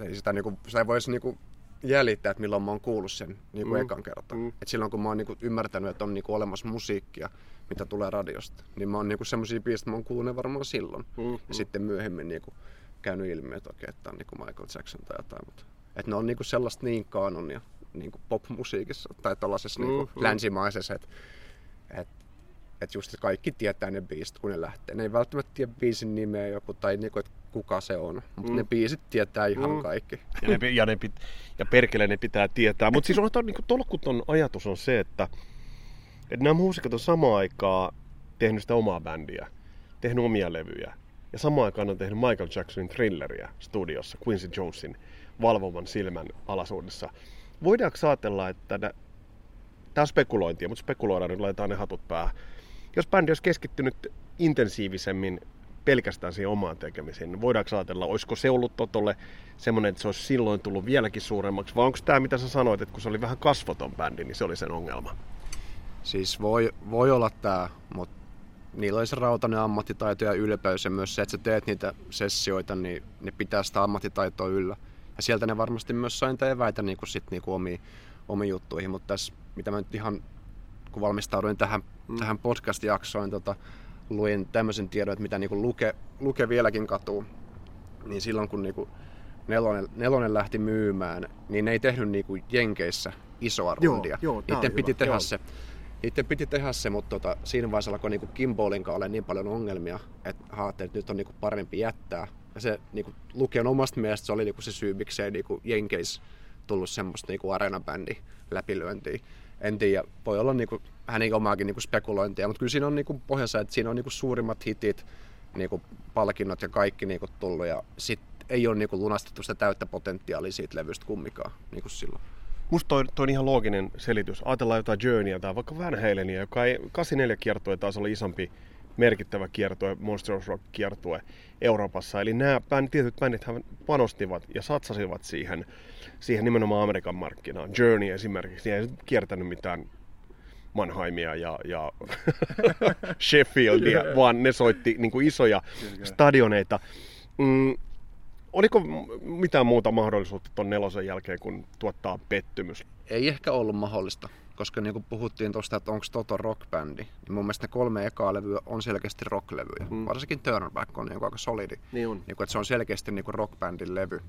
Ei sitä, niin kuin, sitä ei voisi niin kuin jäljittää, että milloin mä oon kuullut sen niin kuin mm. ekan kerran. Mm. Et silloin kun mä oon niin kuin ymmärtänyt, että on niin kuin olemassa musiikkia, mitä tulee radiosta, niin mä oon niin semmoisia biisejä, mä oon kuullut ne varmaan silloin. Mm. Ja mm. sitten myöhemmin niin kuin käynyt ilmi, että okei, että on niin kuin Michael Jackson tai jotain. Mutta, että ne on niin kuin sellaista niin kanonia niin kuin pop-musiikissa tai tällaisessa niin kuin mm, mm. länsimaisessa, että, että että just että kaikki tietää ne biisit, kun ne lähtee. Ne ei välttämättä tiedä biisin nimeä joku tai niinku, että kuka se on, mutta mm. ne biisit tietää ihan mm. kaikki. Ja, ne, ja, ne pit, ja perkele ne pitää tietää. Mutta siis on, niinku, tolkuton ajatus on se, että, että nämä muusikot on samaan aikaan tehnyt sitä omaa bändiä, tehnyt omia levyjä. Ja samaan aikaan on tehnyt Michael Jacksonin thrilleriä studiossa Quincy Jonesin valvovan silmän alaisuudessa. Voidaanko ajatella, että tämä on spekulointia, mutta spekuloidaan nyt, laitetaan ne hatut päähän jos bändi olisi keskittynyt intensiivisemmin pelkästään siihen omaan tekemiseen, niin voidaanko ajatella, olisiko se ollut Totolle semmoinen, että se olisi silloin tullut vieläkin suuremmaksi, vai onko tämä, mitä sä sanoit, että kun se oli vähän kasvoton bändi, niin se oli sen ongelma? Siis voi, voi olla tämä, mutta niillä oli se rautainen ammattitaito ja ylpeys ja myös se, että sä teet niitä sessioita, niin ne pitää sitä ammattitaitoa yllä. Ja sieltä ne varmasti myös sai niitä eväitä niin kuin sit, niin kuin omiin, omiin juttuihin, mutta tässä, mitä mä nyt ihan kun valmistauduin tähän, mm. tähän podcast-jaksoon, tota, luin tämmöisen tiedon, että mitä niinku luke, luke vieläkin katuu. Niin silloin kun niinku nelonen, nelonen lähti myymään, niin ne ei tehnyt niinku Jenkeissä isoa rundia. Joo, joo, Niiden piti hyvä, tehdä joo. se. Niiden piti tehdä se, mutta tota, siinä vaiheessa alkoi niinku Kimbolin kanssa niin paljon ongelmia, että haatteet, että nyt on niinku parempi jättää. Ja se niinku, Lukion omasta mielestä se oli niinku se syy, miksei niinku Jenkeissä tullut semmoista niinku areenabändi läpilyöntiä en tiedä, voi olla niinku, niin omaakin niinku spekulointia, mutta kyllä siinä on niinku pohjassa, että siinä on niinku suurimmat hitit, niinku palkinnot ja kaikki niinku tullut ja sit ei ole niinku lunastettu sitä täyttä potentiaalia siitä levystä kummikaan niinku silloin. Musta toi, toi on ihan looginen selitys. Ajatellaan jotain Journeyä tai vaikka Van Halenia, joka ei 84 kiertue taas oli isompi merkittävä kiertue, Monster of Rock kiertue Euroopassa. Eli nämä bänd, tietyt bändit panostivat ja satsasivat siihen siihen nimenomaan Amerikan markkinaan. Journey esimerkiksi, niin ei kiertänyt mitään Mannheimia ja, ja Sheffieldia, vaan ne soitti niin kuin isoja stadioneita. Mm, oliko mitään muuta mahdollisuutta tuon nelosen jälkeen, kun tuottaa pettymys? Ei ehkä ollut mahdollista, koska niin kuin puhuttiin tuosta, että onko Toto rockbändi, niin mun mielestä ne kolme ekaa levyä on selkeästi rocklevyjä. Mm. Varsinkin Turnerback on niin aika solidi. Niin on. Niin kuin, että se on selkeästi niin kuin rockbändin levy.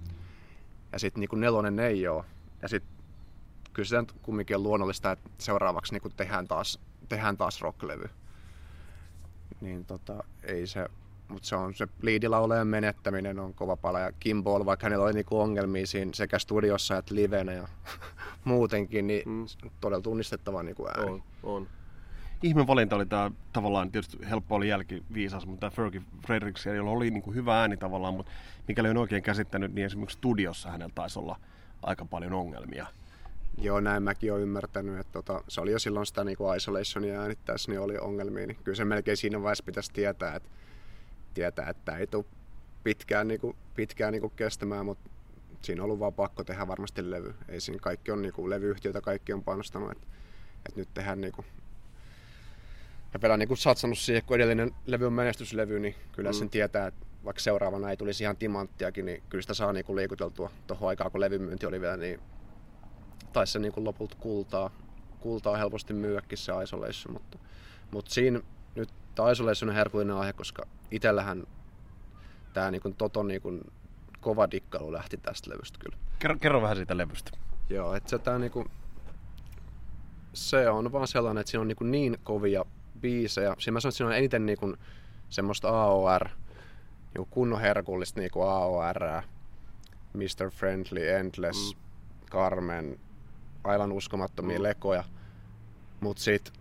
Ja sitten niin nelonen ei ole. Ja sitten kyllä se kumminkin on luonnollista, että seuraavaksi niin tehdään, taas, tehdään taas rocklevy. Niin tota, ei se, mutta se on se liidilauleen menettäminen on kova pala. Ja Kim Ball, vaikka hänellä oli niinku ongelmia siinä sekä studiossa että livenä ja muutenkin, niin mm. todella tunnistettava niinku ääni. On, on. Ihme valinta oli tämä tavallaan, tietysti helppo oli jälkiviisas, mutta tämä Fergie Fredericks, jolla oli niinku hyvä ääni tavallaan, mutta mikäli on oikein käsittänyt, niin esimerkiksi studiossa hänellä taisi olla aika paljon ongelmia. Joo, näin mäkin olen ymmärtänyt, että tota, se oli jo silloin sitä niin kuin isolationia äänittäessä, niin oli ongelmia. Niin kyllä se melkein siinä vaiheessa pitäisi tietää, että, tietää, että ei tule pitkään, niin kuin, pitkään niin kuin kestämään, mutta siinä on ollut vaan pakko tehdä varmasti levy. Ei siinä kaikki on niin kuin, levyyhtiöitä, kaikki on panostanut, että, että nyt tehdään niin kuin, ja vielä niin kuin satsannut siihen, kun edellinen levy on menestyslevy, niin kyllä mm. sen tietää, että vaikka seuraavana ei tulisi ihan timanttiakin, niin kyllä sitä saa niinku liikuteltua tuohon aikaan, kun levymyynti oli vielä niin taisi se niinku lopulta kultaa, kultaa helposti myyäkin se Isolation, mutta, mutta siinä nyt tämä Isolation on herkullinen aihe, koska itsellähän tämä niinku Toton niinku kova dikkailu lähti tästä levystä kyllä. Kerro, kerro vähän siitä levystä. Joo, että se, tää niinku, se on vaan sellainen, että siinä on niinku niin kovia biisejä. Siinä mä sanon, että siinä on eniten niinku semmoista AOR, niin kunnon herkullista niin kuin AOR, Mr. Friendly, Endless, mm. Carmen, aivan uskomattomia mm. lekoja. Mutta sit,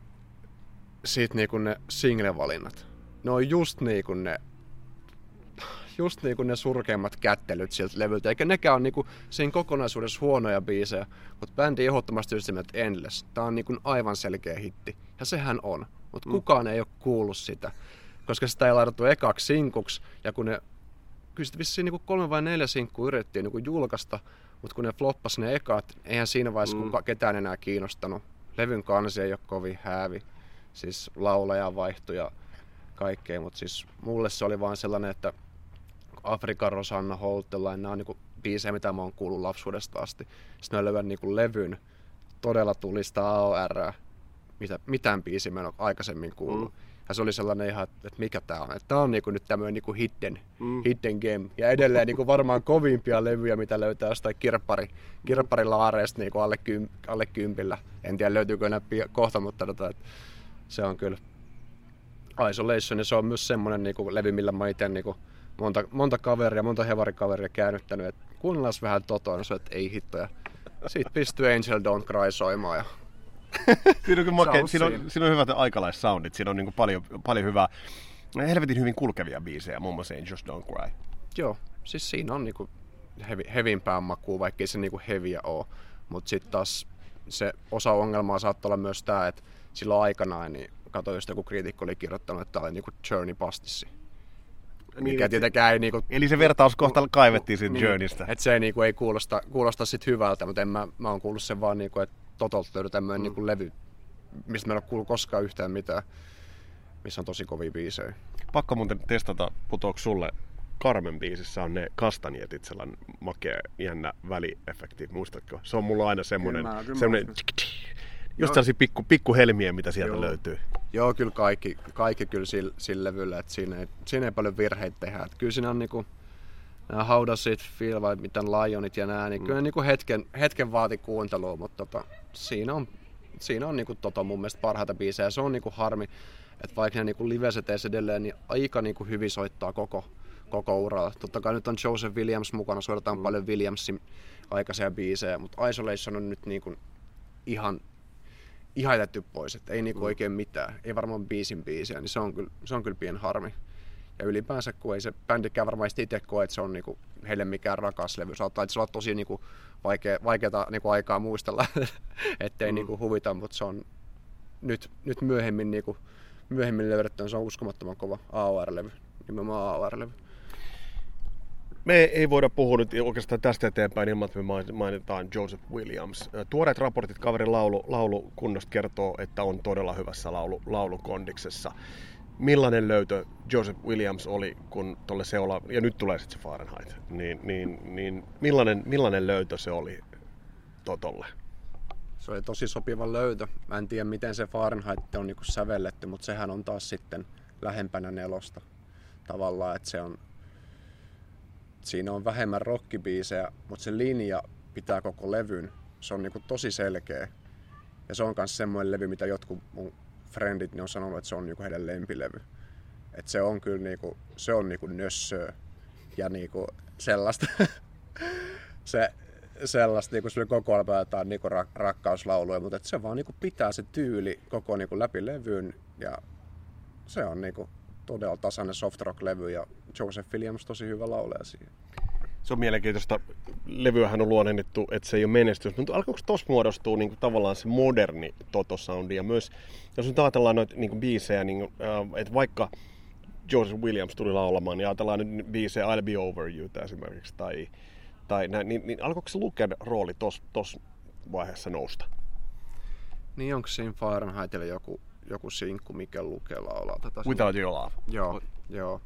sit niinku ne single-valinnat. Ne on just niinku ne just niinku ne surkeimmat kättelyt siltä levyltä. Eikä nekään ole niinku siinä kokonaisuudessa huonoja biisejä, mutta bändi ehdottomasti just että Endless. Tää on niinku aivan selkeä hitti. Ja sehän on. Mutta mm. kukaan ei ole kuullut sitä koska sitä ei laitettu ekaksi sinkuksi. Ja kun ne, kyllä vissiin niin kolme vai neljä sinkkua yritettiin niin julkaista, mutta kun ne floppas ne ekat, eihän siinä vaiheessa mm. kuka, ketään enää kiinnostanut. levyn kansi ei ole kovin häävi. Siis laulaja vaihtui ja kaikkea, mutta siis mulle se oli vaan sellainen, että Afrikan Rosanna, Holtella, nämä on niinku biisejä, mitä mä oon kuullut lapsuudesta asti. Sitten mä löydän niinku levyn, todella tulista AOR, mitä, mitään biisiä mä en ole aikaisemmin kuullut. Mm. Ja se oli sellainen ihan, että mikä tää on. Tää on niinku nyt tämmöinen niinku hidden, mm. hidden game. Ja edelleen niinku varmaan kovimpia levyjä, mitä löytää jostain kirppari, kirpparilaareista niinku alle, kym, alle kympillä. En tiedä löytyykö enää kohta, mutta tota, se on kyllä Isolation. Ja se on myös semmoinen niinku levy, millä mä itse niinku monta, monta kaveria, monta hevarikaveria käännyttänyt. Että kuunnellaan vähän totoa, niin se, että ei hittoja. Sitten pystyy Angel Don't Cry soimaan ja siinä, on make, siinä, on, siinä on hyvät aikalaissoundit, siinä on niin paljon, paljon hyvää, helvetin hyvin kulkevia biisejä, muun muassa Angels Don't Cry. Joo, siis siinä on niinku hevi, hevimpää makua, vaikkei se niinku heviä ole. Mutta sitten taas se osa ongelmaa saattaa olla myös tämä, että silloin aikanaan, niin katsoin, jos joku kriitikko oli kirjoittanut, että tämä oli niinku Journey pastissi. Niin, mikä tietenkään ei niinku... Eli se vertauskohta kaivettiin siitä niin, Journeystä. Että se ei, niinku, ei kuulosta, kuulosta sit hyvältä, mutta en mä, mä oon kuullut sen vaan, niinku, että Totolta löydy tämmöinen mm. niinku levy, mistä mä en ole kuullut koskaan yhtään mitään, missä on tosi kovia biisejä. Pakko muuten testata, putoako sulle Carmen biisissä on ne kastanjetit, sellainen makea, jännä väliefekti, muistatko? Se on mulla aina semmoinen, semmoinen just sellaisia pikku, pikku helmiä, mitä sieltä Joo. löytyy. Joo, kyllä kaikki, kaikki kyllä sillä, sillä levyllä, että siinä ei, siinä ei paljon virheitä tehdä. Että kyllä siinä on niinku, nämä How Does It Feel vai miten Lionit ja nämä, niin mm. kyllä niinku hetken, hetken vaati kuuntelua, mutta tota, siinä on, siinä on niinku tota mun mielestä parhaita biisejä. Se on niinku harmi, että vaikka ne niinku liveseteissä edelleen, niin aika niinku hyvin soittaa koko, koko uralla. Totta kai nyt on Joseph Williams mukana, soitetaan mm. paljon Williamsin aikaisia biisejä, mutta Isolation on nyt niinku ihan ihan jätetty pois, että ei niinku mm. oikein mitään, ei varmaan biisin biisiä, niin se on kyllä, se on kyllä pien harmi. Ja ylipäänsä, kun ei se bändikään varmaan itse koe, että se on niinku heille mikään rakas levy. Saattaa on tosi niinku vaikea, vaikeata niinku aikaa muistella, ettei mm. niinku huvita, mutta se on nyt, nyt myöhemmin, niinku, myöhemmin löydetty, se on uskomattoman kova AOR-levy, nimenomaan AOR-levy. Me ei voida puhua nyt oikeastaan tästä eteenpäin ilman, että me mainitaan Joseph Williams. Tuoreet raportit kaverin laulu, laulukunnosta kertoo, että on todella hyvässä laulu, laulukondiksessa. Millainen löytö Joseph Williams oli, kun tuolle seola, ja nyt tulee sitten se Fahrenheit, niin, niin, niin millainen, millainen löytö se oli Totolle? Se oli tosi sopiva löytö. Mä en tiedä, miten se Fahrenheit on niinku sävelletty, mutta sehän on taas sitten lähempänä nelosta tavallaan, että se on siinä on vähemmän rockibiisejä, mutta se linja pitää koko levyn. Se on niinku tosi selkeä. Ja se on myös semmoinen levy, mitä jotkut mun friendit ne on sanonut, että se on niinku heidän lempilevy. Et se on kyllä niinku, se on niinku nössöä ja niinku sellaista, se, sellaista niinku se koko ajan niinku rak, rakkauslauluja, mutta se vaan niinku pitää se tyyli koko niinku läpi levyn ja se on niinku todella tasainen soft rock-levy ja Joseph Williams tosi hyvä laulaja siihen. Se on mielenkiintoista. Levyähän on luonnennettu, että se ei ole menestys, mutta alkoiko tuossa muodostua niin kuin, tavallaan se moderni Toto-soundi ja myös, jos nyt ajatellaan noita niin kuin, biisejä, niin, äh, että vaikka Joseph Williams tuli laulamaan, niin ajatellaan nyt biisejä I'll Be Over You esimerkiksi, tai, tai näin, niin, niin alkoiko se Luken rooli tuossa vaiheessa nousta? Niin onko siinä Fahrenheitille joku joku sinkku, mikä lukee laulaa tätä. Without Your Love. Joo, joo.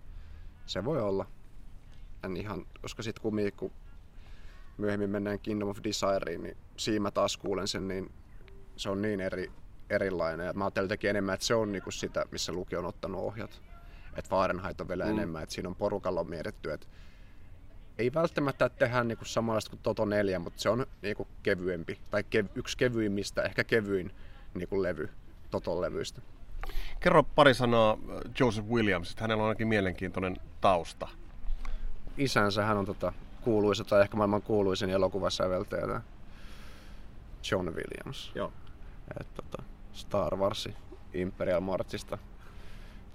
Se voi olla. En ihan, koska sitten kun, kun myöhemmin mennään Kingdom of Desireen, niin siinä mä taas kuulen sen, niin se on niin eri, erilainen. Ja mä ajattelin jotenkin enemmän, että se on niinku sitä, missä Luki on ottanut ohjat. Että Fahrenheit on vielä mm. enemmän, että siinä on porukalla on mietitty, että ei välttämättä tehdä niinku samanlaista kuin Toto 4, mutta se on niinku kevyempi, tai kev- yksi kevyimmistä, ehkä kevyin niinku levy. Toton levyistä. Kerro pari sanaa äh, Joseph Williams, että hänellä on ainakin mielenkiintoinen tausta. Isänsä hän on tota, kuuluisa tai ehkä maailman kuuluisin elokuvasäveltäjä John Williams. Joo. Et, tota, Star Wars, Imperial Marchista,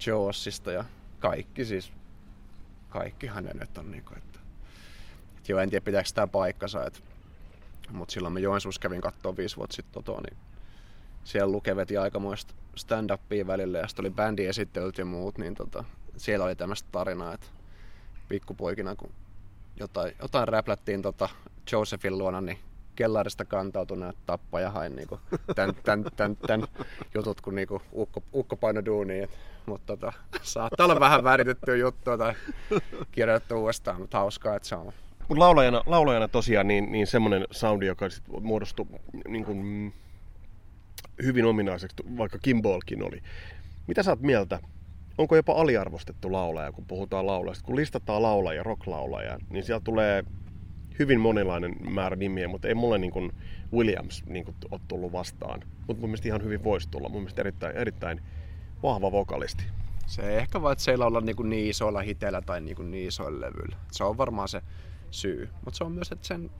Joosista ja kaikki siis, kaikki hänen on kuin, niinku, että, että joo, en tiedä pitääkö tämä paikkansa, että, mutta silloin mä Joensuussa kävin katsoa viisi vuotta sitten Totoa, niin siellä Luke veti aikamoista stand-upia välillä ja sitten oli bändi esittelyt ja muut, niin tota, siellä oli tämmöistä tarinaa, että pikkupoikina kun jotain, jotain räplättiin tota Josephin luona, niin kellarista kantautuneet tappaja hain niinku tän, tän, tän, tän, jutut, kun niinku ukko, ukko paino duuniin. Mutta tota, saattaa olla vähän väritettyä juttua tai kirjoitettu uudestaan, mutta hauskaa, että se on. Mut laulajana, laulajana tosiaan niin, niin semmoinen soundi, joka sit muodostui niin kuin, mm, hyvin ominaiseksi, vaikka Kimbolkin oli. Mitä sä oot mieltä? Onko jopa aliarvostettu laulaja, kun puhutaan laulajista? Kun listataan laulajia, rocklaulajia, niin siellä tulee hyvin monilainen määrä nimiä, mutta ei mulle niin kuin Williams niin kuin ole tullut vastaan. Mutta mun mielestä ihan hyvin voisi tulla. Mun mielestä erittäin, erittäin vahva vokalisti. Se ei ehkä vaan, että se ei olla niin, niin isoilla hiteillä tai niin, niin isoilla levyillä. Se on varmaan se syy. Mutta se on myös, että sen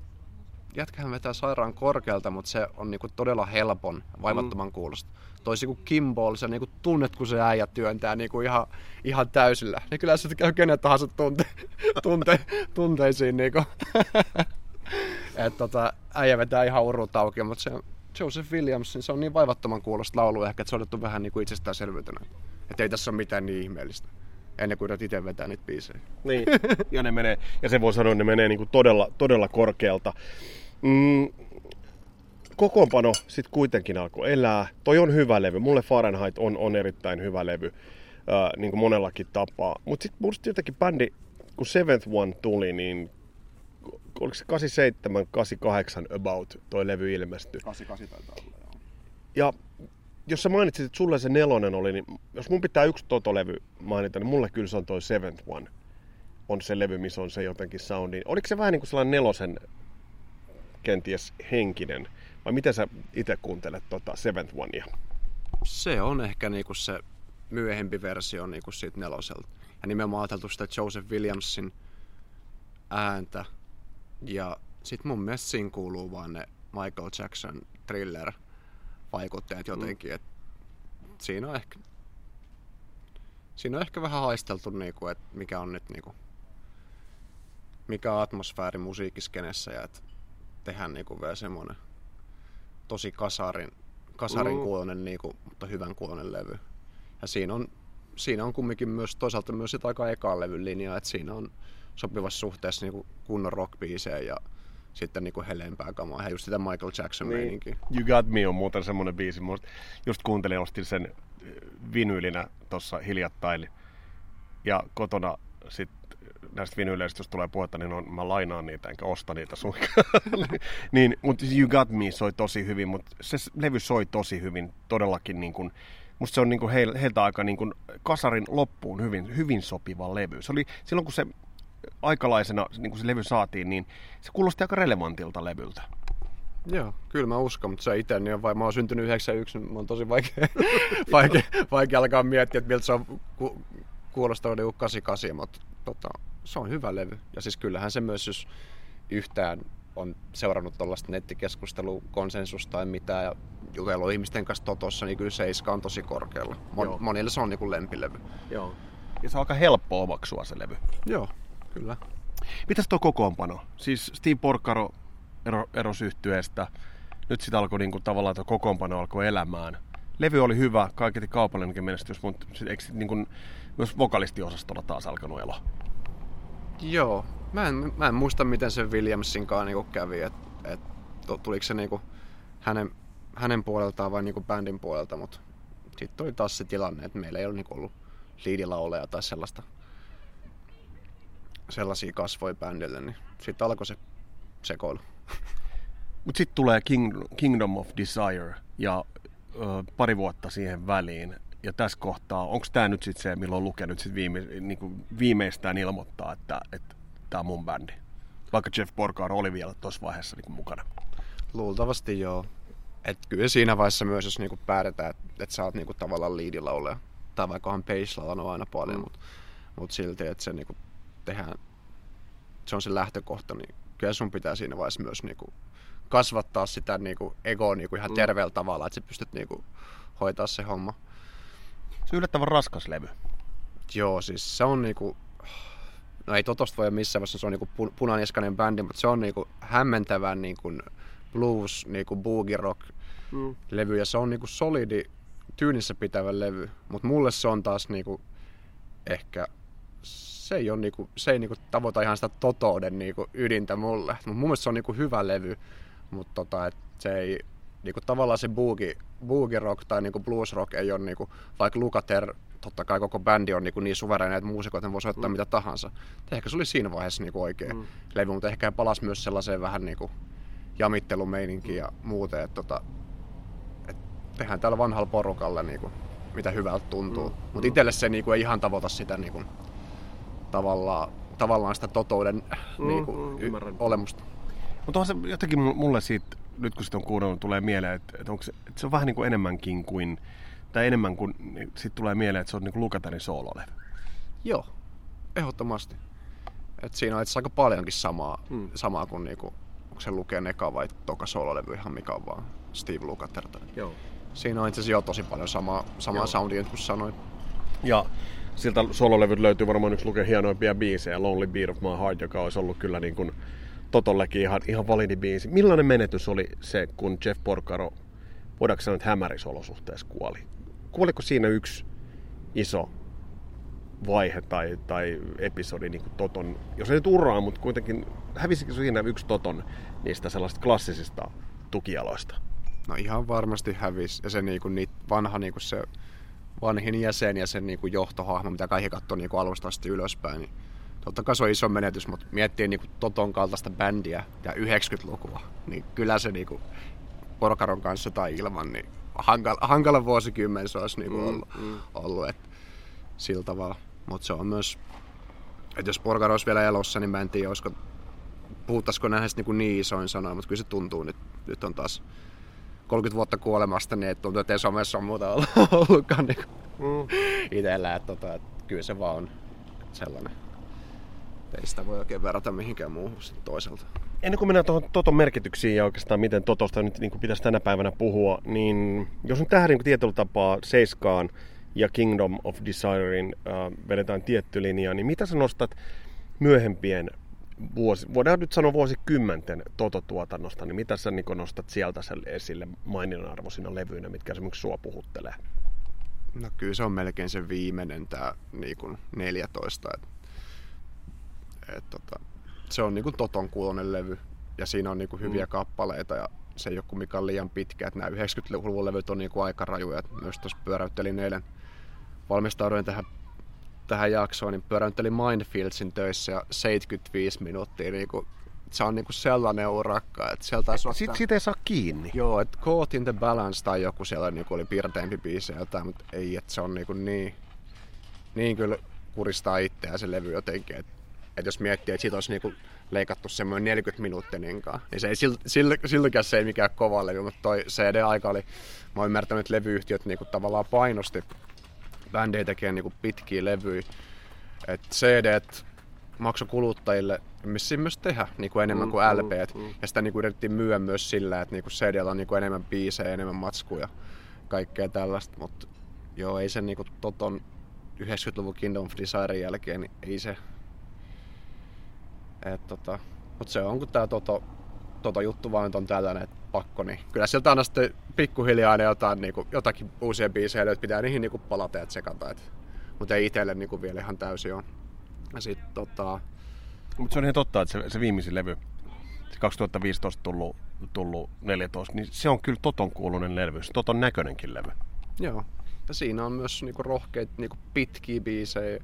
jätkähän vetää sairaan korkealta, mutta se on niinku todella helpon, vaivattoman mm. kuulosta. Toisin kuin Kimball, se niinku tunnet, kun se äijä työntää niinku ihan, ihan täysillä. Niin kyllä se käy kenen tahansa tunte, tunte, tunteisiin. Niinku. Et tota, äijä vetää ihan urut auki, mutta se Joseph Williams, niin se on niin vaivattoman kuulosta laulu ehkä, että se on otettu vähän niin kuin itsestäänselvyytenä. Että ei tässä ole mitään niin ihmeellistä ennen kuin itse vetää niitä biisejä. Niin, ja, ne menee, ja se voi sanoa, että ne menee niin kuin todella, todella korkealta. Mm, kokoonpano sitten kuitenkin alkoi elää. Toi on hyvä levy. Mulle Fahrenheit on, on erittäin hyvä levy, äh, niin kuin monellakin tapaa. Mutta sitten musta jotenkin bändi, kun Seventh One tuli, niin oliko se 87, 88 about toi levy ilmestyi. 88 taitaa olla, joo. Ja jos sä mainitsit, että sulle se nelonen oli, niin jos mun pitää yksi Toto-levy mainita, niin mulle kyllä se on toi Seventh One. On se levy, missä on se jotenkin soundi. Oliko se vähän niin kuin sellainen nelosen kenties henkinen? Vai miten sä itse kuuntelet tota Seventh Onea? Se on ehkä niinku se myöhempi versio niinku siitä neloselta. Ja nimenomaan ajateltu sitä Joseph Williamsin ääntä. Ja sit mun mielestä siinä kuuluu vaan ne Michael Jackson thriller vaikutteet mm. jotenkin. Mm. Et siinä on ehkä siinä on ehkä vähän haisteltu, niinku, että mikä on nyt niinku, mikä on atmosfääri musiikkiskenessä ja että tehdään niinku vielä semmoinen tosi kasarin, kasarin mm. kuulonen, niinku, mutta hyvän kuulonen levy. Ja siinä on, siinä on kumminkin myös toisaalta myös sitä aika ekaan levyn linjaa, että siinä on sopivassa suhteessa niinku kunnon rockbiisejä ja sitten niinku heleempää kamaa. Ihan just sitä Michael Jackson niin. meininkiä. You Got Me on muuten semmoinen biisi. Musta just kuuntelin, ostin sen vinyylinä tuossa hiljattain. Ja kotona sit näistä vinyyleistä, jos tulee puhetta, niin on, mä lainaan niitä enkä osta niitä suinkaan. niin, mutta You Got Me soi tosi hyvin, mutta se levy soi tosi hyvin, todellakin niin kuin, musta se on niin kuin heiltä aika niin kuin kasarin loppuun hyvin, hyvin sopiva levy. Se oli silloin, kun se aikalaisena niin kun se levy saatiin, niin se kuulosti aika relevantilta levyltä. Joo, kyllä mä uskon, mutta se itse, niin on vai, mä oon syntynyt 91, niin mä on tosi vaikea, vaikea, vaikea alkaa miettiä, että miltä se on ku, kuulostaa 88, niinku mutta tota, se on hyvä levy. Ja siis kyllähän se myös, jos yhtään on seurannut tuollaista nettikeskustelua, konsensusta tai mitään ja jutellut ihmisten kanssa totossa, niin kyllä seiska on tosi korkealla. Mon, monille se on niin kuin lempilevy. Joo. Ja se on aika helppo omaksua se levy. Joo, kyllä. Mitäs tuo kokoonpano? Siis Steve Porcaro ero, erosi yhtyeestä. Nyt sitä alkoi niinku, tavallaan tuo kokoonpano alkoi elämään. Levy oli hyvä, kaiketi kaupallinenkin menestys, mutta eikö niinku, myös vokalistiosastolla taas alkanut elo? Joo. Mä en, mä en muista, miten se Williamsinkaan niinku kävi, että et, tuliko se niinku hänen, hänen puoleltaan vai niinku bändin puolelta, mutta sitten oli taas se tilanne, että meillä ei ollut niinku ollut liidilauleja tai sellaista sellaisia kasvoja bändille, niin sitten alkoi se sekoilu. Mutta sitten tulee King, Kingdom of Desire ja ö, pari vuotta siihen väliin. Ja tässä kohtaa, onko tämä nyt sitten se, milloin Luke nyt sit viime, niinku viimeistään ilmoittaa, että tämä on mun bändi? Vaikka Jeff Porcar oli vielä tuossa vaiheessa niinku mukana. Luultavasti joo. Et kyllä siinä vaiheessa myös, jos niinku päätetään, että et sä oot niinku tavallaan liidilauleja, tai vaikkahan Pace on aina paljon, mm. mutta mut silti, että se niinku tehdään, se on se lähtökohta, niin kyllä sun pitää siinä vaiheessa myös niinku kasvattaa sitä niinku egoa niinku ihan mm. terveellä tavalla, että sä pystyt niinku hoitaa se homma. Se on yllättävän raskas levy. Joo, siis se on niinku, no ei Totosta voi missään vaiheessa, se on niinku punanieskainen bändi, mutta se on niinku hämmentävän niinku blues, niinku boogie rock mm. levy ja se on niinku solidi, tyynissä pitävä levy, mutta mulle se on taas niinku ehkä se ei, ole niinku, se ei niinku tavoita ihan sitä totouden niinku ydintä mulle. Mutta mun mielestä se on niinku hyvä levy, Mutta tota, et se ei, niinku tavallaan se boogie, boogie rock tai niinku blues rock ei ole niinku, vaikka Lukater, totta kai koko bändi on niinku niin suvereina, että muusikot voi soittaa mm. mitä tahansa. Et ehkä se oli siinä vaiheessa niinku oikea mm. levy, mutta ehkä palasi myös sellaiseen vähän niinku jamittelumeininkiin ja muuten, että tota, et tehdään täällä vanhalla porukalla niinku, mitä hyvältä tuntuu. Mm. Mutta itselle se niinku ei ihan tavoita sitä niinku, tavallaan, tavallaan sitä totuuden mm, niinku, mm, olemusta. Mutta on se jotenkin mulle siitä, nyt kun sitä on kuunnellut, tulee mieleen, että, että, onko se, että se on vähän niin kuin enemmänkin kuin, tai enemmän kuin, niin sitten tulee mieleen, että se on niin kuin Lukatarin soololevy. Joo, ehdottomasti. Et siinä on itse aika paljonkin samaa, hmm. samaa kuin niinku, onko se lukee eka vai toka soololevy ihan mikä on vaan Steve Lukather. Joo. Siinä on itse asiassa jo tosi paljon samaa, samaa soundia, kuin sanoit. Ja siltä sololevyt löytyy varmaan yksi lukee hienoimpia biisejä, Lonely Beat of My Heart, joka olisi ollut kyllä niin kuin Totollekin ihan, ihan validi biisi. Millainen menetys oli se, kun Jeff Porcaro, voidaanko sanoa, että hämärisolosuhteessa kuoli? Kuoliko siinä yksi iso vaihe tai, tai episodi niin kuin Toton, jos ei nyt uraa, mutta kuitenkin hävisikö siinä yksi Toton niistä sellaisista klassisista tukialoista? No ihan varmasti hävisi. Ja se niin kuin, niitä vanha niin kuin se vanhin jäsen ja sen niin kuin johtohahmo, mitä kaikki katsoo niin alusta asti ylöspäin, niin totta kai se on iso menetys, mutta miettii niin kuin Toton kaltaista bändiä ja 90-lukua, niin kyllä se niin kuin Porkaron kanssa tai ilman, niin hankala, hankala vuosikymmen se olisi niin kuin ollut, mm, mm. ollut että sillä tavalla. Mutta se on myös, että jos Porkaro olisi vielä elossa, niin mä en tiedä, olisiko, puhuttaisiko näistä niin, niin isoin sanoin, mutta kyllä se tuntuu nyt, nyt on taas 30 vuotta kuolemasta, niin että tuntuu, että ei somessa ole muuta ollutkaan niin mm. itsellä. Että, tota, että kyllä se vaan on sellainen. Ei sitä voi oikein verrata mihinkään muuhun toiselta. Ennen kuin mennään tuohon Toton merkityksiin ja oikeastaan miten Totosta nyt niin kuin pitäisi tänä päivänä puhua, niin jos nyt tähän niin tietyllä tapaa Seiskaan ja Kingdom of Desirein äh, vedetään tietty linja, niin mitä sä nostat myöhempien vuosi, voidaan nyt sanoa vuosikymmenten Toto-tuotannosta, niin mitä sä niin nostat sieltä esille maininnan arvoisina levyinä, mitkä esimerkiksi sua puhuttelee? No kyllä se on melkein se viimeinen, tämä niin 14. Et, et, tota, se on niin kuin Toton kuulonen levy ja siinä on niin kuin hyviä mm. kappaleita ja se ei ole kumminkaan liian pitkä. Että nämä 90-luvun levyt on niin kuin aika rajuja. Myös tuossa pyöräyttelin eilen valmistauduin tähän tähän jaksoon, niin pyöräyttelin Mindfieldsin töissä ja 75 minuuttia niin kuin, se on niinku sellainen urakka, että sieltä taisi ottaa... Sitten ei saa kiinni. Joo, että Caught in the Balance tai joku siellä niinku oli piirteempi biisi jotain, mutta ei, että se on niinku niin, niin kyllä kuristaa itseään se levy jotenkin, että et jos miettii, että siitä olisi niinku leikattu semmoinen 40 minuuttia niin se ei silläkään se ei mikään kova levy, mutta toi CD-aika oli, mä oon ymmärtänyt, että levyyhtiöt niinku tavallaan painosti bändejä tekee niinku pitkiä levyjä. Et CD maksoi kuluttajille missä myös tehdä niinku enemmän mm, kuin LP. Mm, mm. Ja sitä niinku yritettiin myyä myös sillä, että niinku CD on niinku enemmän biisejä, enemmän matskuja, kaikkea tällaista. Mutta joo, ei se niinku toton 90-luvun Kingdom of Desire jälkeen, niin ei se... Et tota, mutta se on, kun tää Toto, Toto juttu vaan on tällainen, että pakko, niin kyllä sieltä aina sitten pikkuhiljaa ne jotain, niin kuin, jotakin uusia biisejä, että pitää niihin niin kuin palata ja tsekata. Et, mutta ei itselle niin kuin vielä ihan täysin ole. Ja sit, tota... Mutta se on ihan totta, että se, se viimeisin levy, se 2015 tullut, tullut 14, niin se on kyllä Toton kuulunen levy, se Toton näköinenkin levy. Joo, ja siinä on myös niinku rohkeita niinku pitkiä biisejä.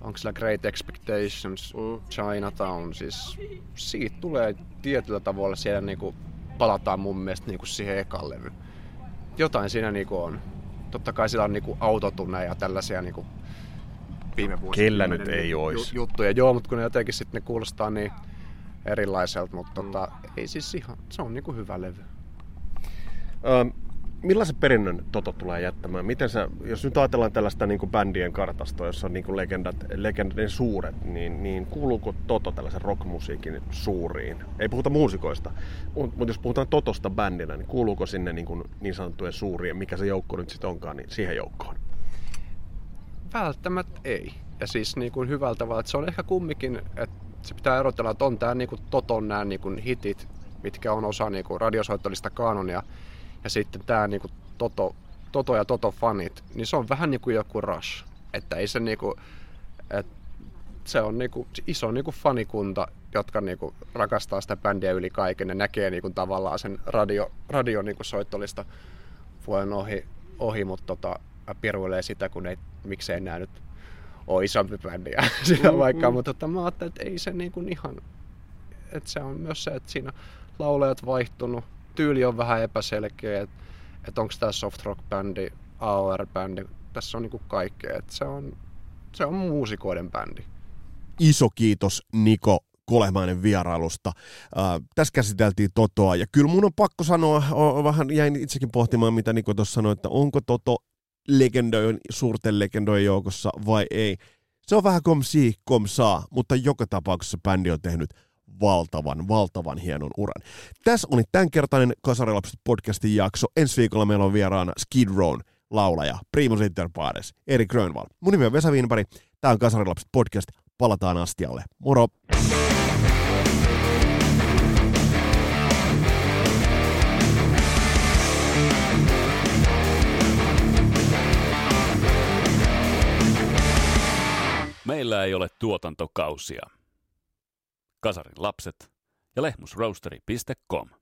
Onko sillä Great Expectations, mm. Chinatown, siis siitä tulee tietyllä tavalla siellä niinku palataan mun mielestä niinku siihen ekan levy. Jotain siinä niinku on. Totta kai sillä on niinku autotunne ja tällaisia niinku viime vuosina. Kellä nyt ei ois. Juttuja, joo, mutta kun ne jotenkin sitten ne kuulostaa niin erilaiselta, mutta mm. tota, ei siis ihan, se on niinku hyvä levy. Um, millaisen perinnön Toto tulee jättämään? Miten sä, jos nyt ajatellaan tällaista niin kuin bändien kartastoa, jossa on niin kuin legendat, legendien suuret, niin, niin kuuluuko Toto tällaisen rockmusiikin suuriin? Ei puhuta muusikoista, mutta jos puhutaan Totosta bändinä, niin kuuluuko sinne niin, kuin niin sanottujen suurien, mikä se joukko nyt sitten onkaan, niin siihen joukkoon? Välttämättä ei. Ja siis niin kuin hyvällä tavalla, että se on ehkä kumminkin, että se pitää erotella, että on tämä niin kuin Toton nämä niin kuin hitit, mitkä on osa niin kuin radiosoittolista kanonia, ja sitten tämä niinku Toto, Toto ja Toto-fanit, niin se on vähän niin kuin joku Rush. Että ei se niinku, et se on niinku iso niinku fanikunta jotka niinku rakastaa sitä bändiä yli kaiken. Ne näkee niinku tavallaan sen radio, radio niinku soittolista vuoden ohi, ohi mutta tota, piruilee sitä, kun ei, miksei nää nyt ole isompi bändi mm, vaikka, mm. mutta tota, mä ajattelin, että ei se niinku ihan, että se on myös se, että siinä laulajat vaihtunut, tyyli on vähän epäselkeä, että et onko tämä soft rock bändi, AOR bändi, tässä on niinku kaikkea, että se on, se on muusikoiden bändi. Iso kiitos Niko Kolehmainen vierailusta. Äh, tässä käsiteltiin Totoa, ja kyllä mun on pakko sanoa, o, vähän jäin itsekin pohtimaan, mitä Niko tuossa sanoi, että onko Toto legendojen, suurten legendojen joukossa vai ei. Se on vähän kom si, kom saa, mutta joka tapauksessa bändi on tehnyt valtavan, valtavan hienon uran. Tässä oli tämänkertainen Kasarilapset podcastin jakso. Ensi viikolla meillä on vieraana Skid Rown laulaja, Primus Inter Pares, Erik Grönvall. Mun nimi on Vesa Wienberg. Tämä on Kasarilapset podcast. Palataan astialle. Moro! Meillä ei ole tuotantokausia. Kasarin lapset ja lehmusroasteri.com.